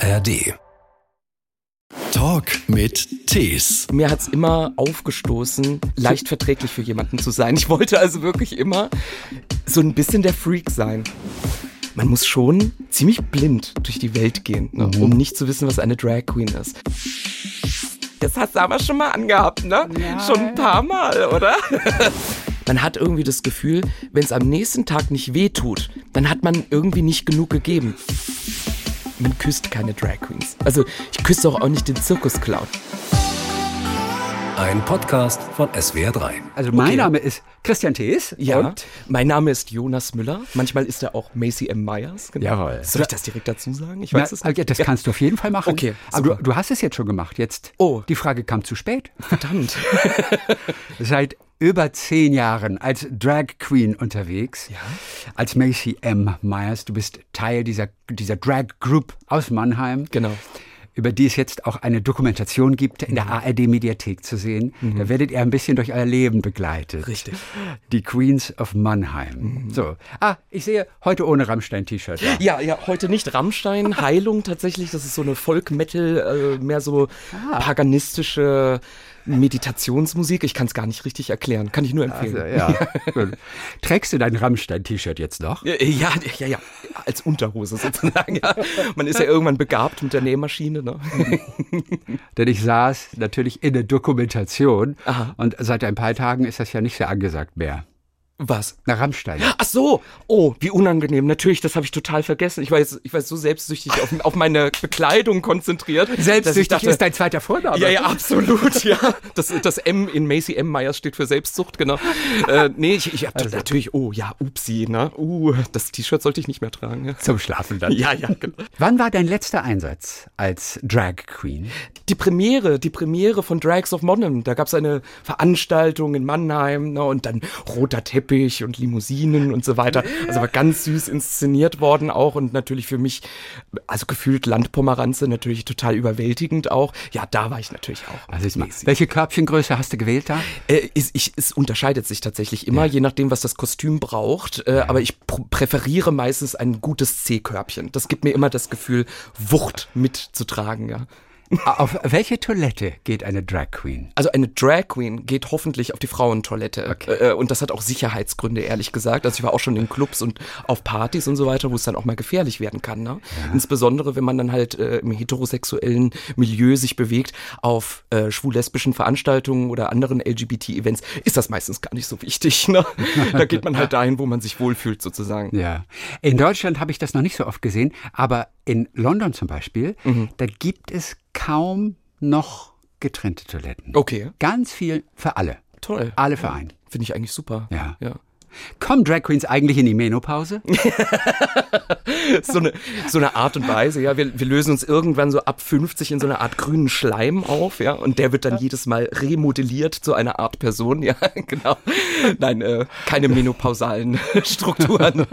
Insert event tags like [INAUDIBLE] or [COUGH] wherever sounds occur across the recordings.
ARD. Talk mit Tees. Mir hat's immer aufgestoßen, leicht verträglich für jemanden zu sein. Ich wollte also wirklich immer so ein bisschen der Freak sein. Man muss schon ziemlich blind durch die Welt gehen, ne, Mhm. um nicht zu wissen, was eine Drag Queen ist. Das hast du aber schon mal angehabt, ne? Schon ein paar Mal, oder? [LAUGHS] Man hat irgendwie das Gefühl, wenn es am nächsten Tag nicht wehtut, dann hat man irgendwie nicht genug gegeben. Man küsst keine Drag Queens. Also ich küsse doch auch nicht den Zirkusclown. Ein Podcast von SWR3. Also mein Okay. Name ist Christian Thees. Ja, Und mein Name ist Jonas Müller. Manchmal ist er auch Macy M. Myers. Genau. Jawohl. Soll ich das direkt dazu sagen? Ich Na, weiß es also, das kannst du auf jeden Fall machen. Okay, Aber super. du, du hast es jetzt schon gemacht. Jetzt. Oh. Die Frage kam zu spät. Verdammt. [LAUGHS] Seit über zehn Jahren als Drag Queen unterwegs. Ja. Als Macy M. Myers. Du bist Teil dieser, dieser Drag Group aus Mannheim. Genau. Über die es jetzt auch eine Dokumentation gibt, in der Mhm. ARD-Mediathek zu sehen. Da werdet ihr ein bisschen durch euer Leben begleitet. Richtig. Die Queens of Mannheim. So. Ah, ich sehe heute ohne Rammstein-T-Shirt. Ja, ja, heute nicht Rammstein, [LAUGHS] Heilung tatsächlich. Das ist so eine Folk-Metal, äh, mehr so paganistische Meditationsmusik. Ich kann es gar nicht richtig erklären. Kann ich nur empfehlen. Also, ja. [LAUGHS] Trägst du dein Rammstein-T-Shirt jetzt noch? Ja, ja, ja, ja, als Unterhose sozusagen. Ja. Man ist ja irgendwann begabt mit der Nähmaschine. Ne? [LAUGHS] Denn ich saß natürlich in der Dokumentation Aha. und seit ein paar Tagen ist das ja nicht sehr angesagt mehr. Was? Na, Rammstein. Ach so, oh, wie unangenehm. Natürlich, das habe ich total vergessen. Ich war, jetzt, ich war so selbstsüchtig auf, auf meine Bekleidung konzentriert. Selbstsüchtig dachte, ist dein zweiter Vorname. Ja, ja, absolut, ja. Das, das M in Macy M. Myers steht für Selbstsucht, genau. Äh, nee, ich, ich hab Also. natürlich, oh ja, upsi, ne? Uh, das T-Shirt sollte ich nicht mehr tragen. Ja, Zum Schlafen dann. ja, ja genau. Wann war dein letzter Einsatz als Drag Queen? Die Premiere, die Premiere von Drags of Monum. Da gab's eine Veranstaltung in Mannheim ne, und dann roter Teppich und Limousinen und so weiter. Also war ganz süß inszeniert worden auch und natürlich für mich, also gefühlt Landpomeranze, natürlich total überwältigend auch. Ja, da war ich natürlich auch. Also, mäßig. welche Körbchengröße hast du gewählt da? Äh, ist, ich, es unterscheidet sich tatsächlich immer, je nachdem, was das Kostüm braucht. Äh, Aber ich pr präferiere meistens ein gutes C-Körbchen. Das gibt mir immer das Gefühl, Wucht mitzutragen, ja. Auf welche Toilette geht eine Drag Queen? Also eine Drag Queen geht hoffentlich auf die Frauentoilette. Äh, und das hat auch Sicherheitsgründe, ehrlich gesagt. Also ich war auch schon in Clubs und auf Partys und so weiter, wo es dann auch mal gefährlich werden kann. Ne? Insbesondere, wenn man dann halt äh, im heterosexuellen Milieu sich bewegt, auf äh, schwul-lesbischen Veranstaltungen oder anderen LGBT-Events, ist das meistens gar nicht so wichtig. [LAUGHS] Ne? da geht man halt dahin, wo man sich wohlfühlt, sozusagen. Ja. In Deutschland habe ich das noch nicht so oft gesehen, aber in London zum Beispiel, Mhm. da gibt es kaum noch getrennte Toiletten. Okay, Ganz viel für alle. toll. Alle für einen. Finde ich eigentlich super. Ja. ja. Kommen Drag Queens eigentlich in die Menopause? [LAUGHS] so eine, so eine Art und Weise, ja. Wir, wir lösen uns irgendwann so ab 50 in so eine Art grünen Schleim auf, ja. Und der wird dann jedes Mal remodelliert zu einer Art Person, ja, [LAUGHS] genau. Nein, äh, keine menopausalen [LAUGHS] Strukturen.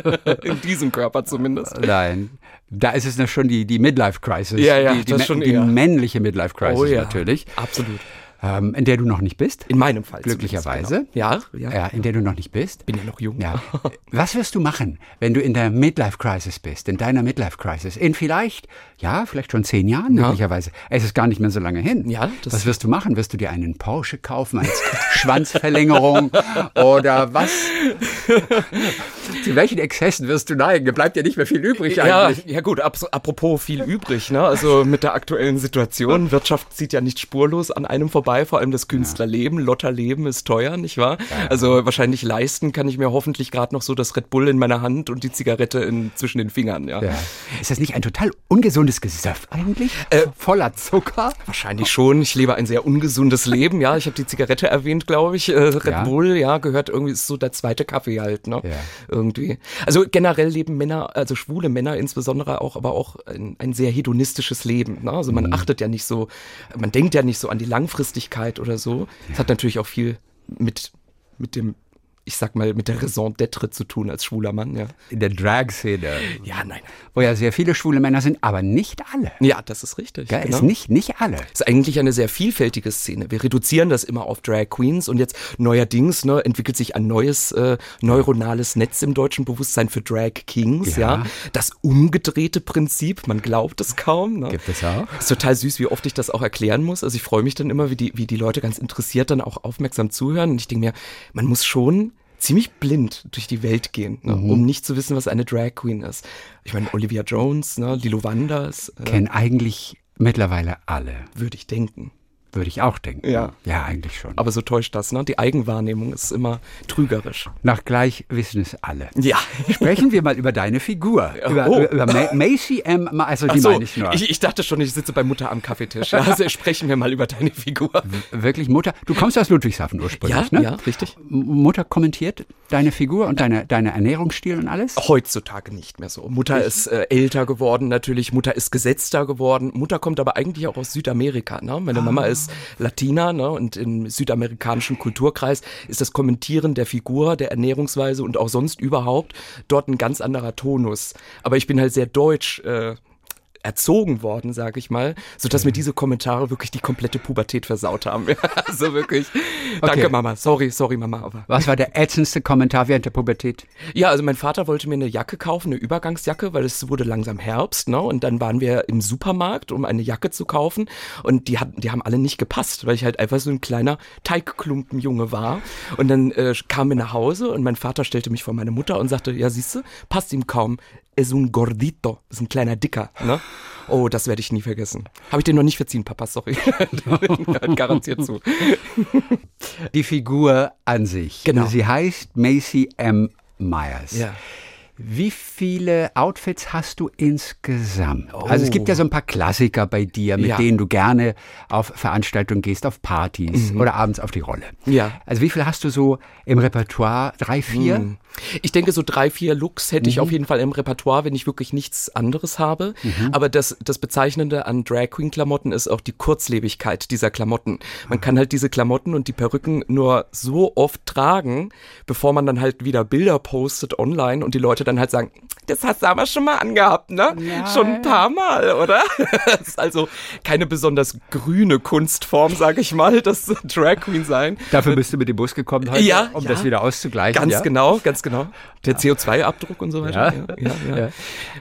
in diesem Körper zumindest. Nein. Da ist es noch schon die, die Midlife-Crisis. Ja, ja, die, die, das schon die eher. männliche Midlife-Crisis natürlich, Absolut. Ähm, in der du noch nicht bist. In meinem Fall. Glücklicherweise. Genau. Ja, ja. Ja, in der du noch nicht bist. Bin ja noch jung. Ja. [LAUGHS] Was wirst du machen, wenn du in der Midlife-Crisis bist, in deiner Midlife-Crisis? In vielleicht, ja, vielleicht schon zehn Jahren möglicherweise. Es ist gar nicht mehr so lange hin. Ja, das- was wirst du machen? Wirst du dir einen Porsche kaufen als Schwanzverlängerung [LAUGHS] oder was? Zu welchen Exzessen wirst du neigen? Da bleibt ja nicht mehr viel übrig Ja, eigentlich. ja gut, ab, apropos viel übrig, ne? Also mit der aktuellen Situation, Wirtschaft zieht ja nicht spurlos an einem vorbei, vor allem das Künstlerleben, Lotterleben ist teuer, nicht wahr? Also wahrscheinlich leisten kann ich mir hoffentlich gerade noch so das Red Bull in meiner Hand und die Zigarette in, zwischen den Fingern, ja. Ja. Ist das nicht ein total ungesundes Gesöff eigentlich? Voller Zucker? Wahrscheinlich schon. Ich lebe ein sehr ungesundes Leben, ja. Ich habe die Zigarette erwähnt, glaube ich. Äh, Red Ja. Bull, ja, gehört irgendwie, ist so der zweite Kaffee halt, ne? Ja. Irgendwie. Also generell leben Männer, also schwule Männer insbesondere auch, aber auch ein, ein sehr hedonistisches Leben. Ne? Also man Mhm. achtet ja nicht so, man denkt ja nicht so an die Langfristigkeit oder so. Es hat natürlich auch viel mit, mit dem ich sag mal, mit der Raison d'être zu tun als schwuler Mann, ja. In der Drag-Szene. Ja, nein. Wo ja sehr viele schwule Männer sind, aber nicht alle. Ja, das ist richtig. Gell? Genau. Ist nicht, nicht alle. Ist eigentlich eine sehr vielfältige Szene. Wir reduzieren das immer auf Drag Queens und jetzt neuerdings ne, entwickelt sich ein neues äh, neuronales Netz im deutschen Bewusstsein für Drag Kings, ja. ja. Das umgedrehte Prinzip, man glaubt es kaum. Ne? Gibt es auch. Ist total süß, wie oft ich das auch erklären muss. Also ich freue mich dann immer, wie die, wie die Leute ganz interessiert dann auch aufmerksam zuhören. Und ich denke mir, man muss schon ziemlich blind durch die Welt gehen, ne, mhm. um nicht zu wissen, was eine Drag Queen ist. Ich meine, Olivia Jones, ne, Lilo Wanders. Äh, Kennen eigentlich mittlerweile alle. Würde ich denken. Würde ich auch denken. Ja. Ja, eigentlich schon. Aber so täuscht das, ne? Die Eigenwahrnehmung ist immer trügerisch. Nach gleich wissen es alle. Ja. Sprechen wir mal über deine Figur. Über, oh. über, über Macy M. Also die so, meine ich nur. Ich, ich, dachte schon, ich sitze bei Mutter am Kaffeetisch. Also sprechen wir mal über deine Figur. Wirklich Mutter? Du kommst aus Ludwigshafen ursprünglich, ja, ne? Ja, richtig. Mutter kommentiert deine Figur und deine, deine Ernährungsstil und alles? Heutzutage nicht mehr so. Mutter ist äh, älter geworden natürlich. Mutter ist gesetzter geworden. Mutter kommt aber eigentlich auch aus Südamerika. Ne? Meine ah. Mama ist Latina ne? und im südamerikanischen Kulturkreis ist das Kommentieren der Figur, der Ernährungsweise und auch sonst überhaupt dort ein ganz anderer Tonus. Aber ich bin halt sehr deutsch äh, erzogen worden, sage ich mal, sodass mir diese Kommentare wirklich die komplette Pubertät versaut haben. [LAUGHS] also wirklich. Danke, okay. Mama. Sorry, sorry, Mama. Aber. Was war der ätzendste Kommentar während der Pubertät? Ja, also mein Vater wollte mir eine Jacke kaufen, eine Übergangsjacke, weil es wurde langsam Herbst, ne? Und dann waren wir im Supermarkt, um eine Jacke zu kaufen. Und die hatten, die haben alle nicht gepasst, weil ich halt einfach so ein kleiner Teigklumpenjunge war. Und dann äh, kamen wir nach Hause und mein Vater stellte mich vor meine Mutter und sagte, ja, siehst du, passt ihm kaum es un gordito, ist ein kleiner Dicker, ne? Oh, das werde ich nie vergessen. Habe ich dir noch nicht verziehen, Papa, sorry. [LAUGHS] Garantiert zu. Die Figur an sich. Genau. Sie heißt Macy M. Myers. Ja. Wie viele Outfits hast du insgesamt? Oh. Also es gibt ja so ein paar Klassiker bei dir, mit Ja. denen du gerne auf Veranstaltungen gehst, auf Partys oder abends auf die Rolle. Mhm. Ja. Also wie viel hast du so im Repertoire? Drei, vier? Hm. Ich denke, so drei, vier Looks hätte ich auf jeden Fall im Repertoire, wenn ich wirklich nichts anderes habe. Aber das, das Bezeichnende an Drag Queen Klamotten ist auch die Kurzlebigkeit dieser Klamotten. Man kann halt diese Klamotten und die Perücken nur so oft tragen, bevor man dann halt wieder Bilder postet online und die Leute dann halt sagen, das hast du aber schon mal angehabt, ne? Ja. Schon ein paar Mal, oder? [LAUGHS] Das ist also keine besonders grüne Kunstform, sag ich mal, das Drag Queen sein. Dafür bist du mit dem Bus gekommen heute, Ja, um ja. das wieder auszugleichen. Ganz ja? genau, ganz genau. Der CO2-Abdruck und so weiter. Ja. ja, ja. Ja.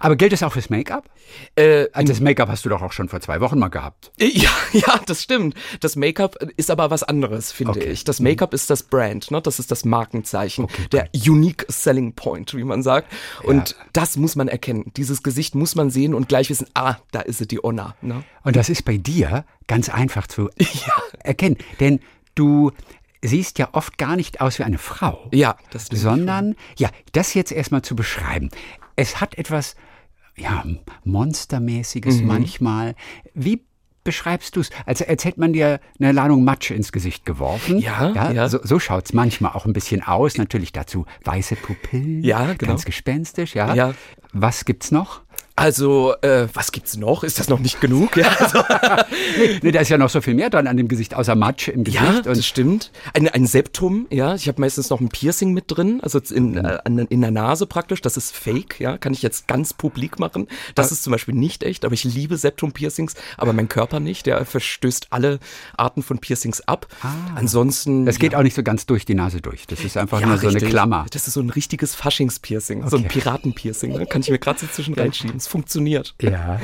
Aber gilt das auch fürs Make-up? Äh, Also das Make-up hast du doch auch schon vor zwei Wochen mal gehabt. Ja, [LAUGHS] ja, das stimmt. Das Make-up ist aber was anderes, finde Okay. ich. Das Make-up ist das Brand, ne? Das ist das Markenzeichen, der unique selling point, wie man sagt. Und das muss man erkennen. Dieses Gesicht muss man sehen und gleich wissen, ah, da ist sie, die Onna. Ne? Und das ist bei dir ganz einfach zu [LAUGHS] erkennen. Denn du siehst ja oft gar nicht aus wie eine Frau. Ja, das ich sondern, ja, das jetzt erstmal zu beschreiben. Es hat etwas, ja, Monstermäßiges Mhm. manchmal. Wie beschreibst du es? Also erzählt man dir eine Ladung Matsch ins Gesicht geworfen. Ja, ja. So, so schaut es manchmal auch ein bisschen aus. Natürlich dazu weiße Pupillen. Ja, genau. Ganz gespenstisch, ja. Ja. Was gibt's noch? Also, äh, was gibt's noch? Ist das noch nicht genug? Ja, [LAUGHS] also, Nee, da ist ja noch so viel mehr dran an dem Gesicht, außer Matsch im ja Gesicht. das stimmt. Ein, ein Septum, ja. Ich habe meistens noch ein Piercing mit drin, also in, äh, an- in der Nase praktisch. Das ist fake, ja. Kann ich jetzt ganz publik machen. Das ist zum Beispiel nicht echt, aber ich liebe Septum-Piercings, aber mein Körper nicht. Der verstößt alle Arten von Piercings ab. Ansonsten. das geht ja. auch nicht so ganz durch die Nase durch. Das ist einfach Ja, nur so eine richtig. Klammer. Das ist so ein richtiges Faschingspiercing, so ein Okay. Piratenpiercing. Ne? Kann ich mir gerade so zwischen reinschieben. Es funktioniert. Ja.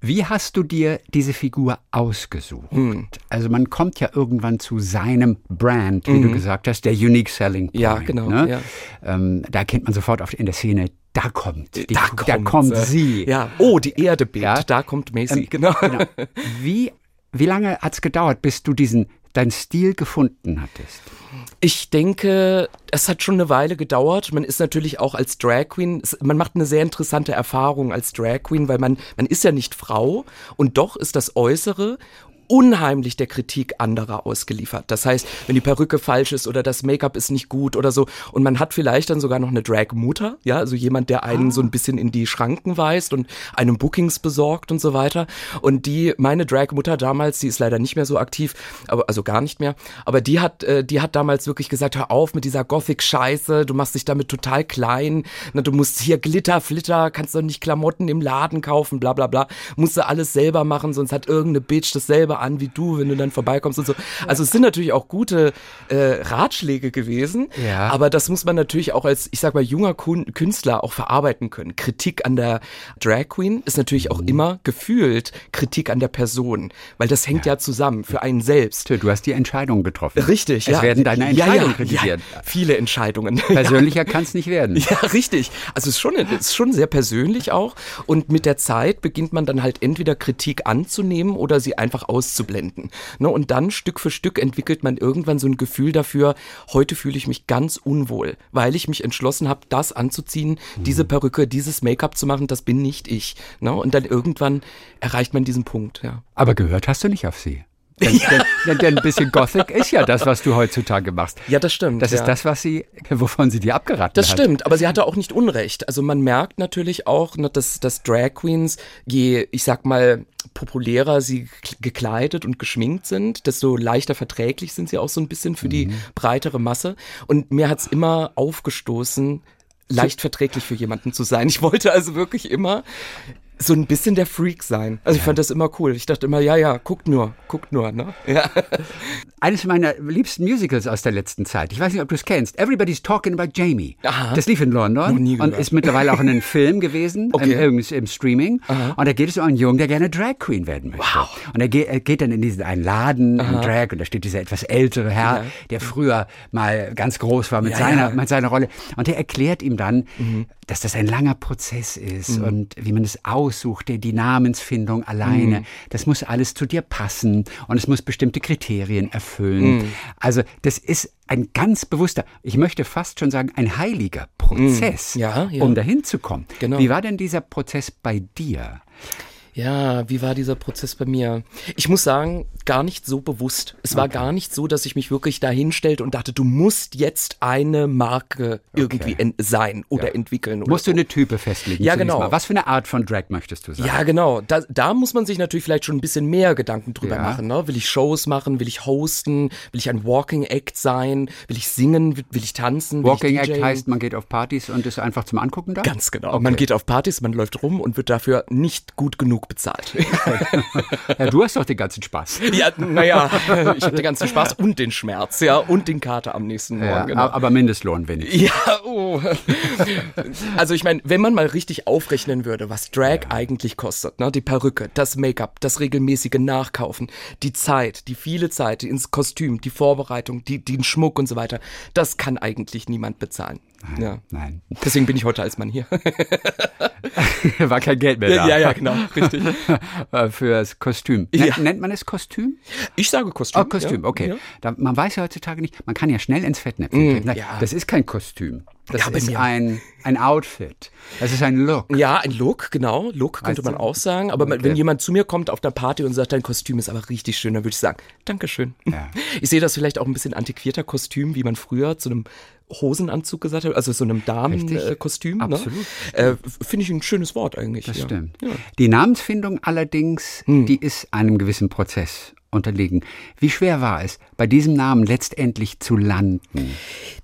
Wie hast du dir diese Figur ausgesucht? Hm. Also man kommt ja irgendwann zu seinem Brand, wie du gesagt hast, der Unique Selling Point. Mhm. Ja, genau, Ne? ja. Ähm, da kennt man sofort auf, in der Szene, da kommt, die, da da kommt äh, sie. Ja. Oh, die Erde bebt. Ja. Da kommt Macy. Ähm, genau. Genau. [LAUGHS] Wie, wie lange hat es gedauert, bis du diesen deinen Stil gefunden hattest? Ich denke, es hat schon eine Weile gedauert. Man ist natürlich auch als Drag Queen, man macht eine sehr interessante Erfahrung als Drag Queen, weil man, man ist ja nicht Frau und doch ist das Äußere unheimlich der Kritik anderer ausgeliefert. Das heißt, wenn die Perücke falsch ist oder das Make-up ist nicht gut oder so und man hat vielleicht dann sogar noch eine Drag-Mutter, ja, also jemand, der einen ah. so ein bisschen in die Schranken weist und einem Bookings besorgt und so weiter. Und die, meine Drag-Mutter damals, die ist leider nicht mehr so aktiv, aber also gar nicht mehr, aber die hat, äh, die hat damals wirklich gesagt, hör auf mit dieser Gothic-Scheiße, du machst dich damit total klein, na, du musst hier Glitter, Flitter, kannst doch nicht Klamotten im Laden kaufen, bla bla bla, musst du alles selber machen, sonst hat irgendeine Bitch dasselbe an wie du, wenn du dann vorbeikommst und so. Also es sind natürlich auch gute äh, Ratschläge gewesen, ja. aber das muss man natürlich auch als, ich sag mal, junger Künstler auch verarbeiten können. Kritik an der Drag Queen ist natürlich auch mhm. immer gefühlt Kritik an der Person, weil das hängt ja, ja zusammen für einen selbst. Du hast die Entscheidung getroffen. Richtig, es ja. werden deine Entscheidungen ja, kritisiert. viele Entscheidungen. [LAUGHS] Persönlicher kann es nicht werden. Ja, richtig. Also es ist schon, es ist schon sehr persönlich auch und mit der Zeit beginnt man dann halt entweder Kritik anzunehmen oder sie einfach auszublenden. Ne? Und dann Stück für Stück entwickelt man irgendwann so ein Gefühl dafür, heute fühle ich mich ganz unwohl, weil ich mich entschlossen habe, das anzuziehen, mhm. diese Perücke, dieses Make-up zu machen, das bin nicht ich. Ne? Und dann irgendwann erreicht man diesen Punkt. Ja. Aber gehört hast du nicht auf sie? Denn, ja. denn, denn, ein bisschen Gothic ist ja das, was du heutzutage machst. Ja, das stimmt. Das ja. ist das, was sie, wovon sie dir abgeraten das hat. Das stimmt, aber sie hatte auch nicht Unrecht. Also man merkt natürlich auch, ne, dass, dass Drag Queens, je, ich sag mal, populärer sie gekleidet und geschminkt sind, desto leichter verträglich sind sie auch so ein bisschen für mhm. die breitere Masse. Und mir hat's immer aufgestoßen, leicht verträglich für jemanden zu sein. Ich wollte also wirklich immer so ein bisschen der Freak sein. Also ich fand das immer cool. Ich dachte immer, ja, ja, guckt nur, guckt nur, ne? Ja. [LAUGHS] Eines meiner liebsten Musicals aus der letzten Zeit. Ich weiß nicht, ob du es kennst. Everybody's Talking About Jamie. Aha. Das lief in London und ist mittlerweile auch in einem Film gewesen, okay. im, im, Streaming. Aha. Und da geht es um einen Jungen, der gerne Drag Queen werden möchte. Wow. Und er geht, er geht dann in diesen einen Laden, in Drag, und da steht dieser etwas ältere Herr, ja. der früher mal ganz groß war mit ja, seiner, mit seiner Rolle. Und der erklärt ihm dann, mhm. Dass das ein langer Prozess ist mhm. und wie man es aus aussucht, die Namensfindung alleine, mm. das muss alles zu dir passen und es muss bestimmte Kriterien erfüllen. Mm. Also das ist ein ganz bewusster, ich möchte fast schon sagen, ein heiliger Prozess, mm. ja, ja. um dahin zu kommen. Genau. Wie war denn dieser Prozess bei dir? Ja, wie war dieser Prozess bei mir? Ich muss sagen, gar nicht so bewusst. Es okay. war gar nicht so, dass ich mich wirklich da hinstellte und dachte, du musst jetzt eine Marke irgendwie okay. sein oder ja. entwickeln. Oder musst so. du eine Type festlegen? Ja, genau. Mal. Was für eine Art von Drag möchtest du sein? Ja, genau. Da, da muss man sich natürlich vielleicht schon ein bisschen mehr Gedanken drüber ja. machen. Ne? Will ich Shows machen? Will ich hosten? Will ich ein Walking Act sein? Will ich singen? Will ich tanzen? Will Walking ich Act heißt, man geht auf Partys und ist einfach zum Angucken da? Ganz genau. Okay. Man geht auf Partys, man läuft rum und wird dafür nicht gut genug bezahlt. [LAUGHS] ja, du hast doch den ganzen Spaß. Ja, naja, ich habe den ganzen Spaß und den Schmerz, ja, und den Kater am nächsten Morgen. Ja, genau. Aber Mindestlohn wenigstens. Ja, oh. Also ich meine, wenn man mal richtig aufrechnen würde, was Drag ja. eigentlich kostet, ne? die Perücke, das Make-up, das regelmäßige Nachkaufen, die Zeit, die viele Zeit, ins Kostüm, die Vorbereitung, die, den Schmuck und so weiter, das kann eigentlich niemand bezahlen. Nein, ja. nein. Deswegen bin ich heute als Mann hier. [LAUGHS] War kein Geld mehr da. Ja, ja, genau, richtig. [LAUGHS] Äh, Fürs Kostüm. Nennt, ja. nennt man es Kostüm? Ich sage Kostüm. Oh, Kostüm, ja. okay. Da, man weiß ja heutzutage nicht, man kann ja schnell ins Fettnäpfchen mm, ja. Das ist kein Kostüm. Das ja, ist ein, ein Outfit. Das ist ein Look. Ja, ein Look, genau. Look könnte weißt man auch sagen. Aber okay. wenn jemand zu mir kommt auf der Party und sagt, dein Kostüm ist aber richtig schön, dann würde ich sagen, Dankeschön. Ja. [LAUGHS] Ich sehe das vielleicht auch ein bisschen antiquierter Kostüm, wie man früher zu einem Hosenanzug gesagt hat, also so einem Damenkostüm. Äh, Absolut. Ne? Äh, Finde ich ein schönes Wort eigentlich. Das ja. stimmt. Ja. Die Namensfindung allerdings, hm. die ist einem gewissen Prozess unterliegen. Wie schwer war es, bei diesem Namen letztendlich zu landen?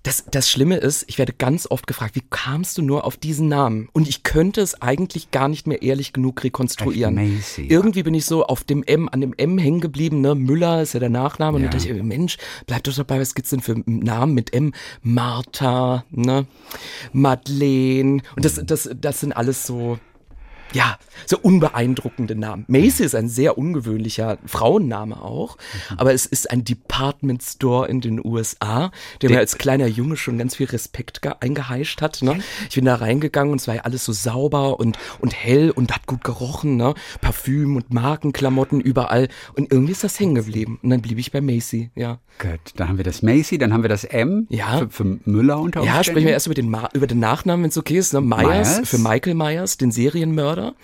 Das, das Schlimme ist, ich werde ganz oft gefragt, wie kamst du nur auf diesen Namen? Und ich könnte es eigentlich gar nicht mehr ehrlich genug rekonstruieren. Macy. Irgendwie bin ich so auf dem M, an dem M hängen geblieben, ne? Müller ist ja der Nachname. Ja. Und da dachte ich, Mensch, bleib doch dabei, was gibt's denn für Namen mit M? Martha, ne? Madeleine. Und das, das, das sind alles so, ja, so unbeeindruckende Namen. Macy ist ein sehr ungewöhnlicher Frauenname auch, mhm. aber es ist ein Department Store in den USA, der mir als kleiner Junge schon ganz viel Respekt eingeheischt hat. Ne? Ich bin da reingegangen und es war ja alles so sauber und, und hell und hat gut gerochen, ne? Parfüm und Markenklamotten überall und irgendwie ist das hängen geblieben und dann blieb ich bei Macy, ja. Gut, dann haben wir das Macy, dann haben wir das M ja. für, für Müller unter Umständen. Ja, sprechen wir erst über den, über den Nachnamen, wenn es okay ist. Ne? Myers, Myers, für Michael Myers, den Serienmörder Mascara.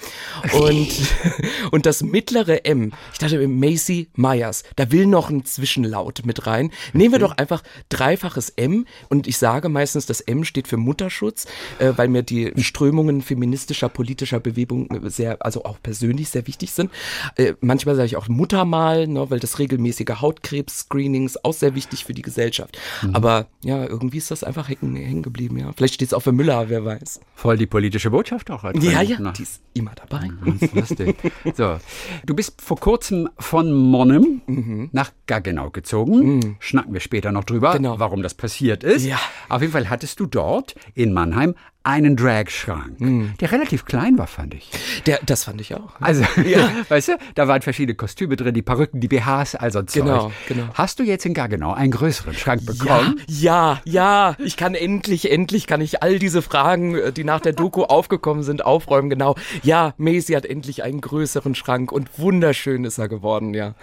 Und, [LAUGHS] und das mittlere M, ich dachte Macy Myers, da will noch ein Zwischenlaut mit rein. Nehmen wir doch einfach dreifaches M und ich sage meistens, das M steht für Mutterschutz, äh, weil mir die Strömungen feministischer, politischer Bewegung sehr, also auch persönlich sehr wichtig sind. Äh, manchmal sage ich auch Muttermal, ne, weil das regelmäßige Hautkrebs-Screenings auch sehr wichtig für die Gesellschaft. Mhm. Aber ja, irgendwie ist das einfach hängen, hängen geblieben, ja. Vielleicht steht es auch für Müller, wer weiß. Voll die politische Botschaft auch. Drin. Ja, ja, die ist immer dabei. Mhm, lustig. [LAUGHS] so, du bist vor kurzem von Monnem mhm. nach Gaggenau gezogen. Mhm. Schnacken wir später noch drüber, genau. warum das passiert ist. Ja. Auf jeden Fall hattest du dort in Mannheim einen Dragschrank, mhm. der relativ klein war, fand ich. Der, das fand ich auch. Also, [LAUGHS] ja. [LAUGHS] weißt du, da waren verschiedene Kostüme drin, die Perücken, die BHs, also Zeug. Genau, genau. Hast du jetzt in Gaggenau einen größeren Schrank bekommen? Ja, ja, ja. Ich kann endlich, endlich kann ich all diese Fragen, äh, die nach der Doku [LAUGHS] aufgekommen sind, aufräumen. Genau. Ja, Macy hat endlich einen größeren Schrank und wunderschön ist er geworden, ja.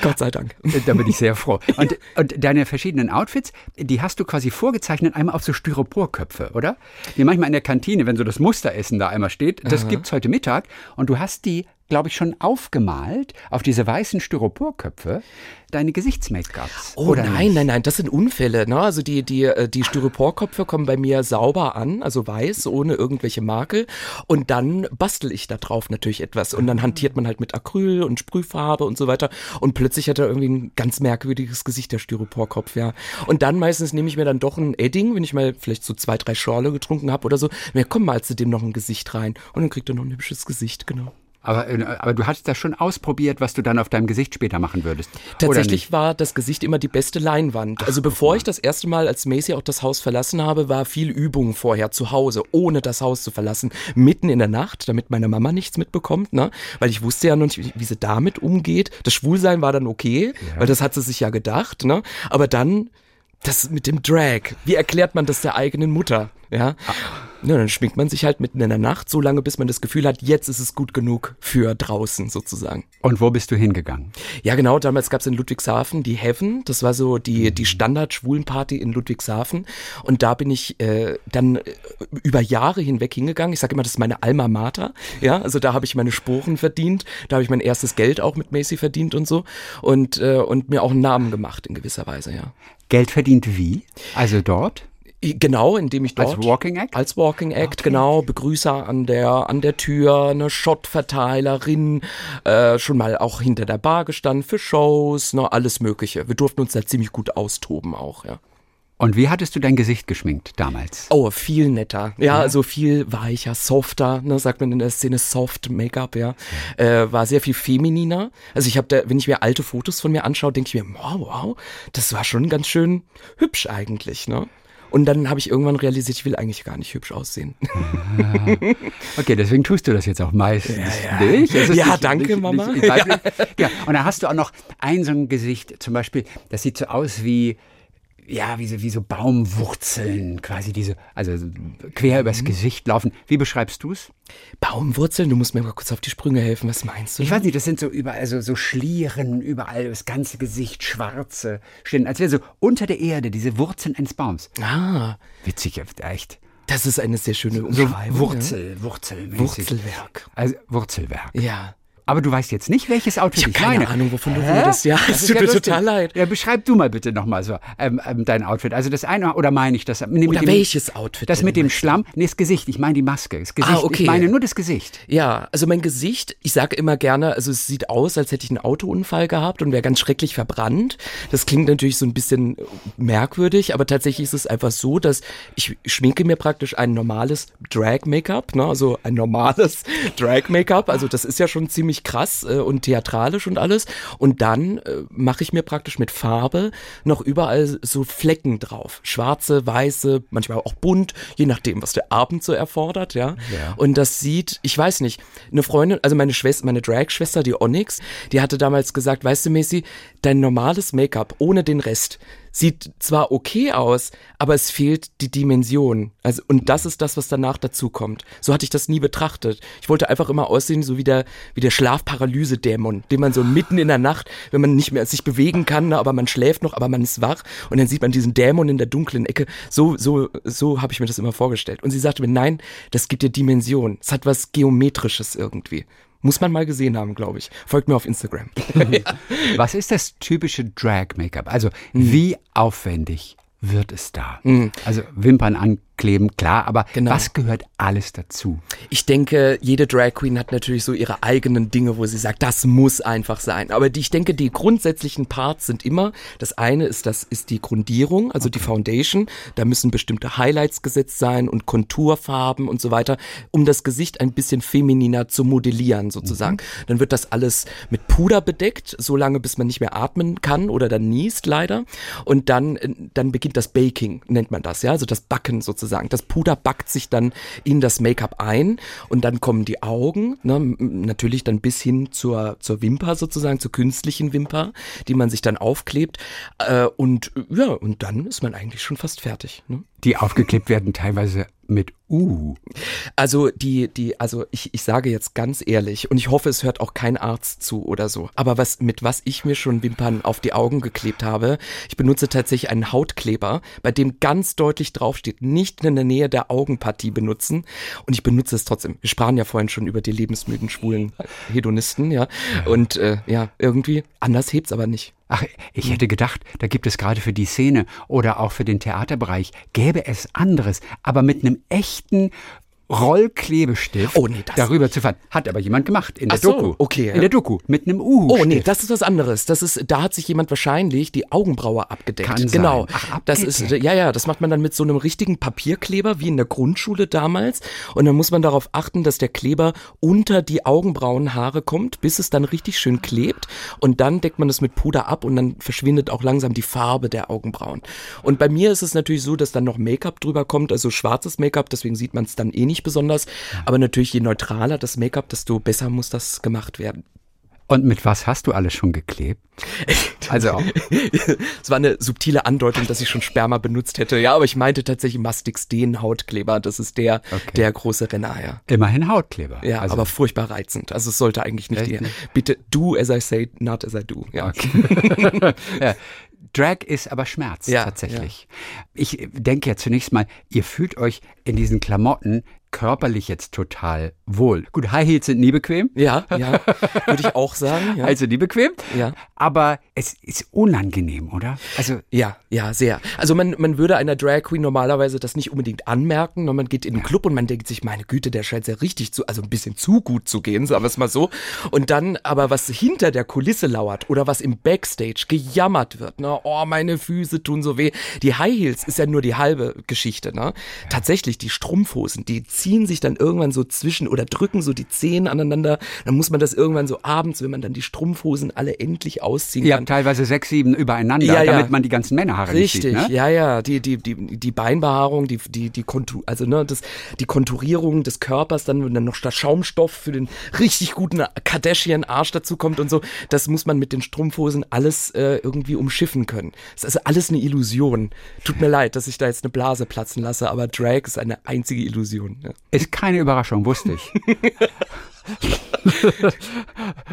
Gott sei Dank. Da bin ich sehr froh. Und, und deine verschiedenen Outfits, die hast du quasi vorgezeichnet, einmal auf so Styroporköpfe, oder? Die manchmal in der Kantine, wenn so das Musteressen da einmal steht, das Aha. gibt's heute Mittag und du hast die glaube ich, schon aufgemalt auf diese weißen Styroporköpfe deine Gesichtsmake-ups. Oh nein, nein, nein, das sind Unfälle. Ne? Also die, die, äh, die Styroporköpfe kommen bei mir sauber an, also weiß, ohne irgendwelche Makel. Und dann bastel ich da drauf natürlich etwas. Und dann hantiert man halt mit Acryl und Sprühfarbe und so weiter. Und plötzlich hat er irgendwie ein ganz merkwürdiges Gesicht, der Styroporkopf, ja. Und dann meistens nehme ich mir dann doch ein Edding, wenn ich mal vielleicht so zwei, drei Schorle getrunken habe oder so. Ja, komm mal zu dem noch ein Gesicht rein. Und dann kriegt er noch ein hübsches Gesicht, genau. Aber, äh, aber du hast das schon ausprobiert, was du dann auf deinem Gesicht später machen würdest. Tatsächlich war das Gesicht immer die beste Leinwand. Ach, also bevor ich das erste Mal als Macy auch das Haus verlassen habe, war viel Übung vorher zu Hause, ohne das Haus zu verlassen, mitten in der Nacht, damit meine Mama nichts mitbekommt, ne? Weil ich wusste ja noch nicht, wie, wie sie damit umgeht. Das Schwulsein war dann okay, ja. weil das hat sie sich ja gedacht, ne? Aber dann das mit dem Drag. Wie erklärt man das der eigenen Mutter? Ja. Ja, dann schminkt man sich halt mitten in der Nacht, so lange, bis man das Gefühl hat, jetzt ist es gut genug für draußen sozusagen. Und wo bist du hingegangen? Ja, genau, damals gab es in Ludwigshafen die Heaven, das war so die, die Standard-Schwulenparty in Ludwigshafen. Und da bin ich äh, dann äh, über Jahre hinweg hingegangen. Ich sage immer, das ist meine Alma Mater. Ja, also da habe ich meine Sporen verdient, da habe ich mein erstes Geld auch mit Macy verdient und so. Und, äh, und mir auch einen Namen gemacht in gewisser Weise, ja. Geld verdient wie? Also dort? Genau, indem ich dort als Walking Act, als Walking Act okay. genau Begrüßer an der an der Tür, eine Shotverteilerin, äh, schon mal auch hinter der Bar gestanden für Shows, ne, alles Mögliche. Wir durften uns da ziemlich gut austoben auch, ja. Und wie hattest du dein Gesicht geschminkt damals? Oh, viel netter. Ja, ja. also viel weicher, softer, ne, sagt man in der Szene Soft Make-up, ja. Äh, war sehr viel femininer. Also ich habe da, wenn ich mir alte Fotos von mir anschaue, denke ich mir, wow, wow, das war schon ganz schön hübsch eigentlich, ne? Und dann habe ich irgendwann realisiert, ich will eigentlich gar nicht hübsch aussehen. Ja. [LAUGHS] Okay, deswegen tust du das jetzt auch meistens ja, ja. nicht. ja nicht, danke, nicht, Mama. Nicht, ja. ja. Und dann hast du auch noch ein so ein Gesicht, zum Beispiel, das sieht so aus wie ja, wie so, wie so Baumwurzeln, quasi diese, also quer übers mhm. Gesicht laufen. Wie beschreibst du es? Baumwurzeln? Du musst mir mal kurz auf die Sprünge helfen. Was meinst du? Ich weiß nicht, das sind so überall so, so Schlieren, überall das ganze Gesicht, schwarze Stellen, als wäre so unter der Erde diese Wurzeln eines Baums. Ah. Witzig, echt. Das ist eine sehr schöne Umschreibung. So Wurzel, ja? Wurzel. Wurzelwerk. Also Wurzelwerk. Ja. Aber du weißt jetzt nicht, welches Outfit ich, ich keine meine. Ahnung, wovon Hä? du redest. Ja, es tut ja mir total leid. Ja, beschreib du mal bitte nochmal so ähm, ähm, dein Outfit. Also das eine, oder meine ich das? Nee, oder dem, welches Outfit? Das mit dem Schlamm? Nee, das Gesicht. Ich meine die Maske. Das Gesicht. Ah, okay. Ich meine nur das Gesicht. Ja, also mein Gesicht, ich sage immer gerne, also es sieht aus, als hätte ich einen Autounfall gehabt und wäre ganz schrecklich verbrannt. Das klingt natürlich so ein bisschen merkwürdig, aber tatsächlich ist es einfach so, dass ich schminke mir praktisch ein normales Drag-Make-up, ne? also ein normales [LAUGHS] Drag-Make-up. Also das ist ja schon ziemlich krass äh, und und theatralisch und alles. Und dann äh, mache ich mir praktisch mit Farbe noch überall so Flecken drauf. Schwarze, weiße, manchmal auch bunt, je nachdem, was der Abend so erfordert, ja. ja. Und das sieht, ich weiß nicht, eine Freundin, also meine Schwester, meine Drag-Schwester, die Onyx, die hatte damals gesagt, weißt du, Messi, dein normales Make-up ohne den Rest sieht zwar okay aus, aber es fehlt die Dimension. Also, und das ist das, was danach dazu kommt. So hatte ich das nie betrachtet. Ich wollte einfach immer aussehen, so wie der, wie der Schlafparalyse-Dämon, den man so mitten in der Nacht, wenn man nicht mehr sich bewegen kann, ne, aber man schläft noch, aber man ist wach und dann sieht man diesen Dämon in der dunklen Ecke. So, so, so habe ich mir das immer vorgestellt. Und sie sagte mir, nein, das gibt dir Dimension. Es hat was Geometrisches irgendwie. Muss man mal gesehen haben, glaube ich. Folgt mir auf Instagram. [LAUGHS] [LAUGHS] Was ist das typische Drag-Make-up? Also, hm. wie aufwendig wird es da? Mhm. Also Wimpern ankleben, klar, aber genau. was gehört alles dazu? Ich denke, jede Drag Queen hat natürlich so ihre eigenen Dinge, wo sie sagt, das muss einfach sein. Aber die, ich denke, die grundsätzlichen Parts sind immer, das eine ist, das ist die Grundierung, also okay. die Foundation. Da müssen bestimmte Highlights gesetzt sein und Konturfarben und so weiter, um das Gesicht ein bisschen femininer zu modellieren sozusagen. Mhm. Dann wird das alles mit Puder bedeckt, so lange bis man nicht mehr atmen kann oder dann niest leider. Und dann, dann beginnt das Baking, nennt man das, ja, also das Backen sozusagen. Das Puder backt sich dann in das Make-up ein und dann kommen die Augen, ne, natürlich dann bis hin zur, zur Wimper sozusagen, zur künstlichen Wimper, die man sich dann aufklebt. Äh, und ja, und dann ist man eigentlich schon fast fertig. Ne? Die aufgeklebt werden teilweise mit U. Also die, die, also ich, ich sage jetzt ganz ehrlich und ich hoffe, es hört auch kein Arzt zu oder so. Aber was, mit was ich mir schon Wimpern auf die Augen geklebt habe, ich benutze tatsächlich einen Hautkleber, bei dem ganz deutlich draufsteht, nicht in der Nähe der Augenpartie benutzen. Und ich benutze es trotzdem. Wir sprachen ja vorhin schon über die lebensmüden schwulen Hedonisten, ja. Und äh, ja, irgendwie anders hebt's aber nicht. Ach, ich hätte gedacht, da gibt es gerade für die Szene oder auch für den Theaterbereich, gäbe es anderes, aber mit einem echten Rollklebestift oh, nee, darüber zu fahren. Hat aber jemand gemacht in der so, Doku. Okay. In der Doku mit einem Uhu. Oh nee, das ist was anderes. Das ist, da hat sich jemand wahrscheinlich die Augenbraue abgedeckt. Kann genau. Sein. Ach, das ist ja ja, das macht man dann mit so einem richtigen Papierkleber wie in der Grundschule damals und dann muss man darauf achten, dass der Kleber unter die Augenbrauenhaare kommt, bis es dann richtig schön klebt und dann deckt man es mit Puder ab und dann verschwindet auch langsam die Farbe der Augenbrauen. Und bei mir ist es natürlich so, dass dann noch Make-up drüber kommt, also schwarzes Make-up, deswegen sieht man es dann eh nicht nicht besonders. Aber natürlich, je neutraler das Make-up, desto besser muss das gemacht werden. Und mit was hast du alles schon geklebt? [LAUGHS] Also [LAUGHS] es war eine subtile Andeutung, dass ich schon Sperma benutzt hätte. Ja, aber ich meinte tatsächlich Mastix den Hautkleber. Das ist der okay. der große Renner. Ja. Immerhin Hautkleber. Ja, also. aber furchtbar reizend. Also es sollte eigentlich nicht. Die, bitte do as I say, not as I do. Ja. Okay. [LAUGHS] ja. Drag ist aber Schmerz ja, tatsächlich. Ja. Ich denke ja zunächst mal, ihr fühlt euch in diesen Klamotten körperlich jetzt total wohl. Gut, High Heels sind nie bequem. Ja, ja, würde ich auch sagen. Ja. Also nie bequem. Ja. Aber es ist unangenehm, oder? Also ja, ja, sehr. Also man, man würde einer Drag Queen normalerweise das nicht unbedingt anmerken, sondern man geht in den ja. Club und man denkt sich, meine Güte, der scheint sehr richtig zu, also ein bisschen zu gut zu gehen, sagen wir es mal so. Und dann aber was hinter der Kulisse lauert oder was im Backstage gejammert wird, ne? Oh, meine Füße tun so weh. Die High Heels ist ja nur die halbe Geschichte, ne? Ja. Tatsächlich die Strumpfhosen, die ziehen sich dann irgendwann so zwischen oder drücken so die Zehen aneinander. Dann muss man das irgendwann so abends, wenn man dann die Strumpfhosen alle endlich ausziehen Ihr kann. habt teilweise sechs, sieben übereinander, ja, ja. damit man die ganzen Männerhaare Richtig, nicht sieht. Ne? ja, ja. Die, die, die, die Beinbehaarung, die, die, die Kontur, also ne, das, die Konturierung des Körpers, dann, wenn dann noch der Schaumstoff für den richtig guten Kardashian-Arsch dazu kommt und so, das muss man mit den Strumpfhosen alles äh, irgendwie umschiffen können. Das ist also alles eine Illusion. Tut mir leid, dass ich da jetzt eine Blase platzen lasse, aber Drag ist eine einzige Illusion. Ja. Ist keine Überraschung, wusste ich. [LAUGHS]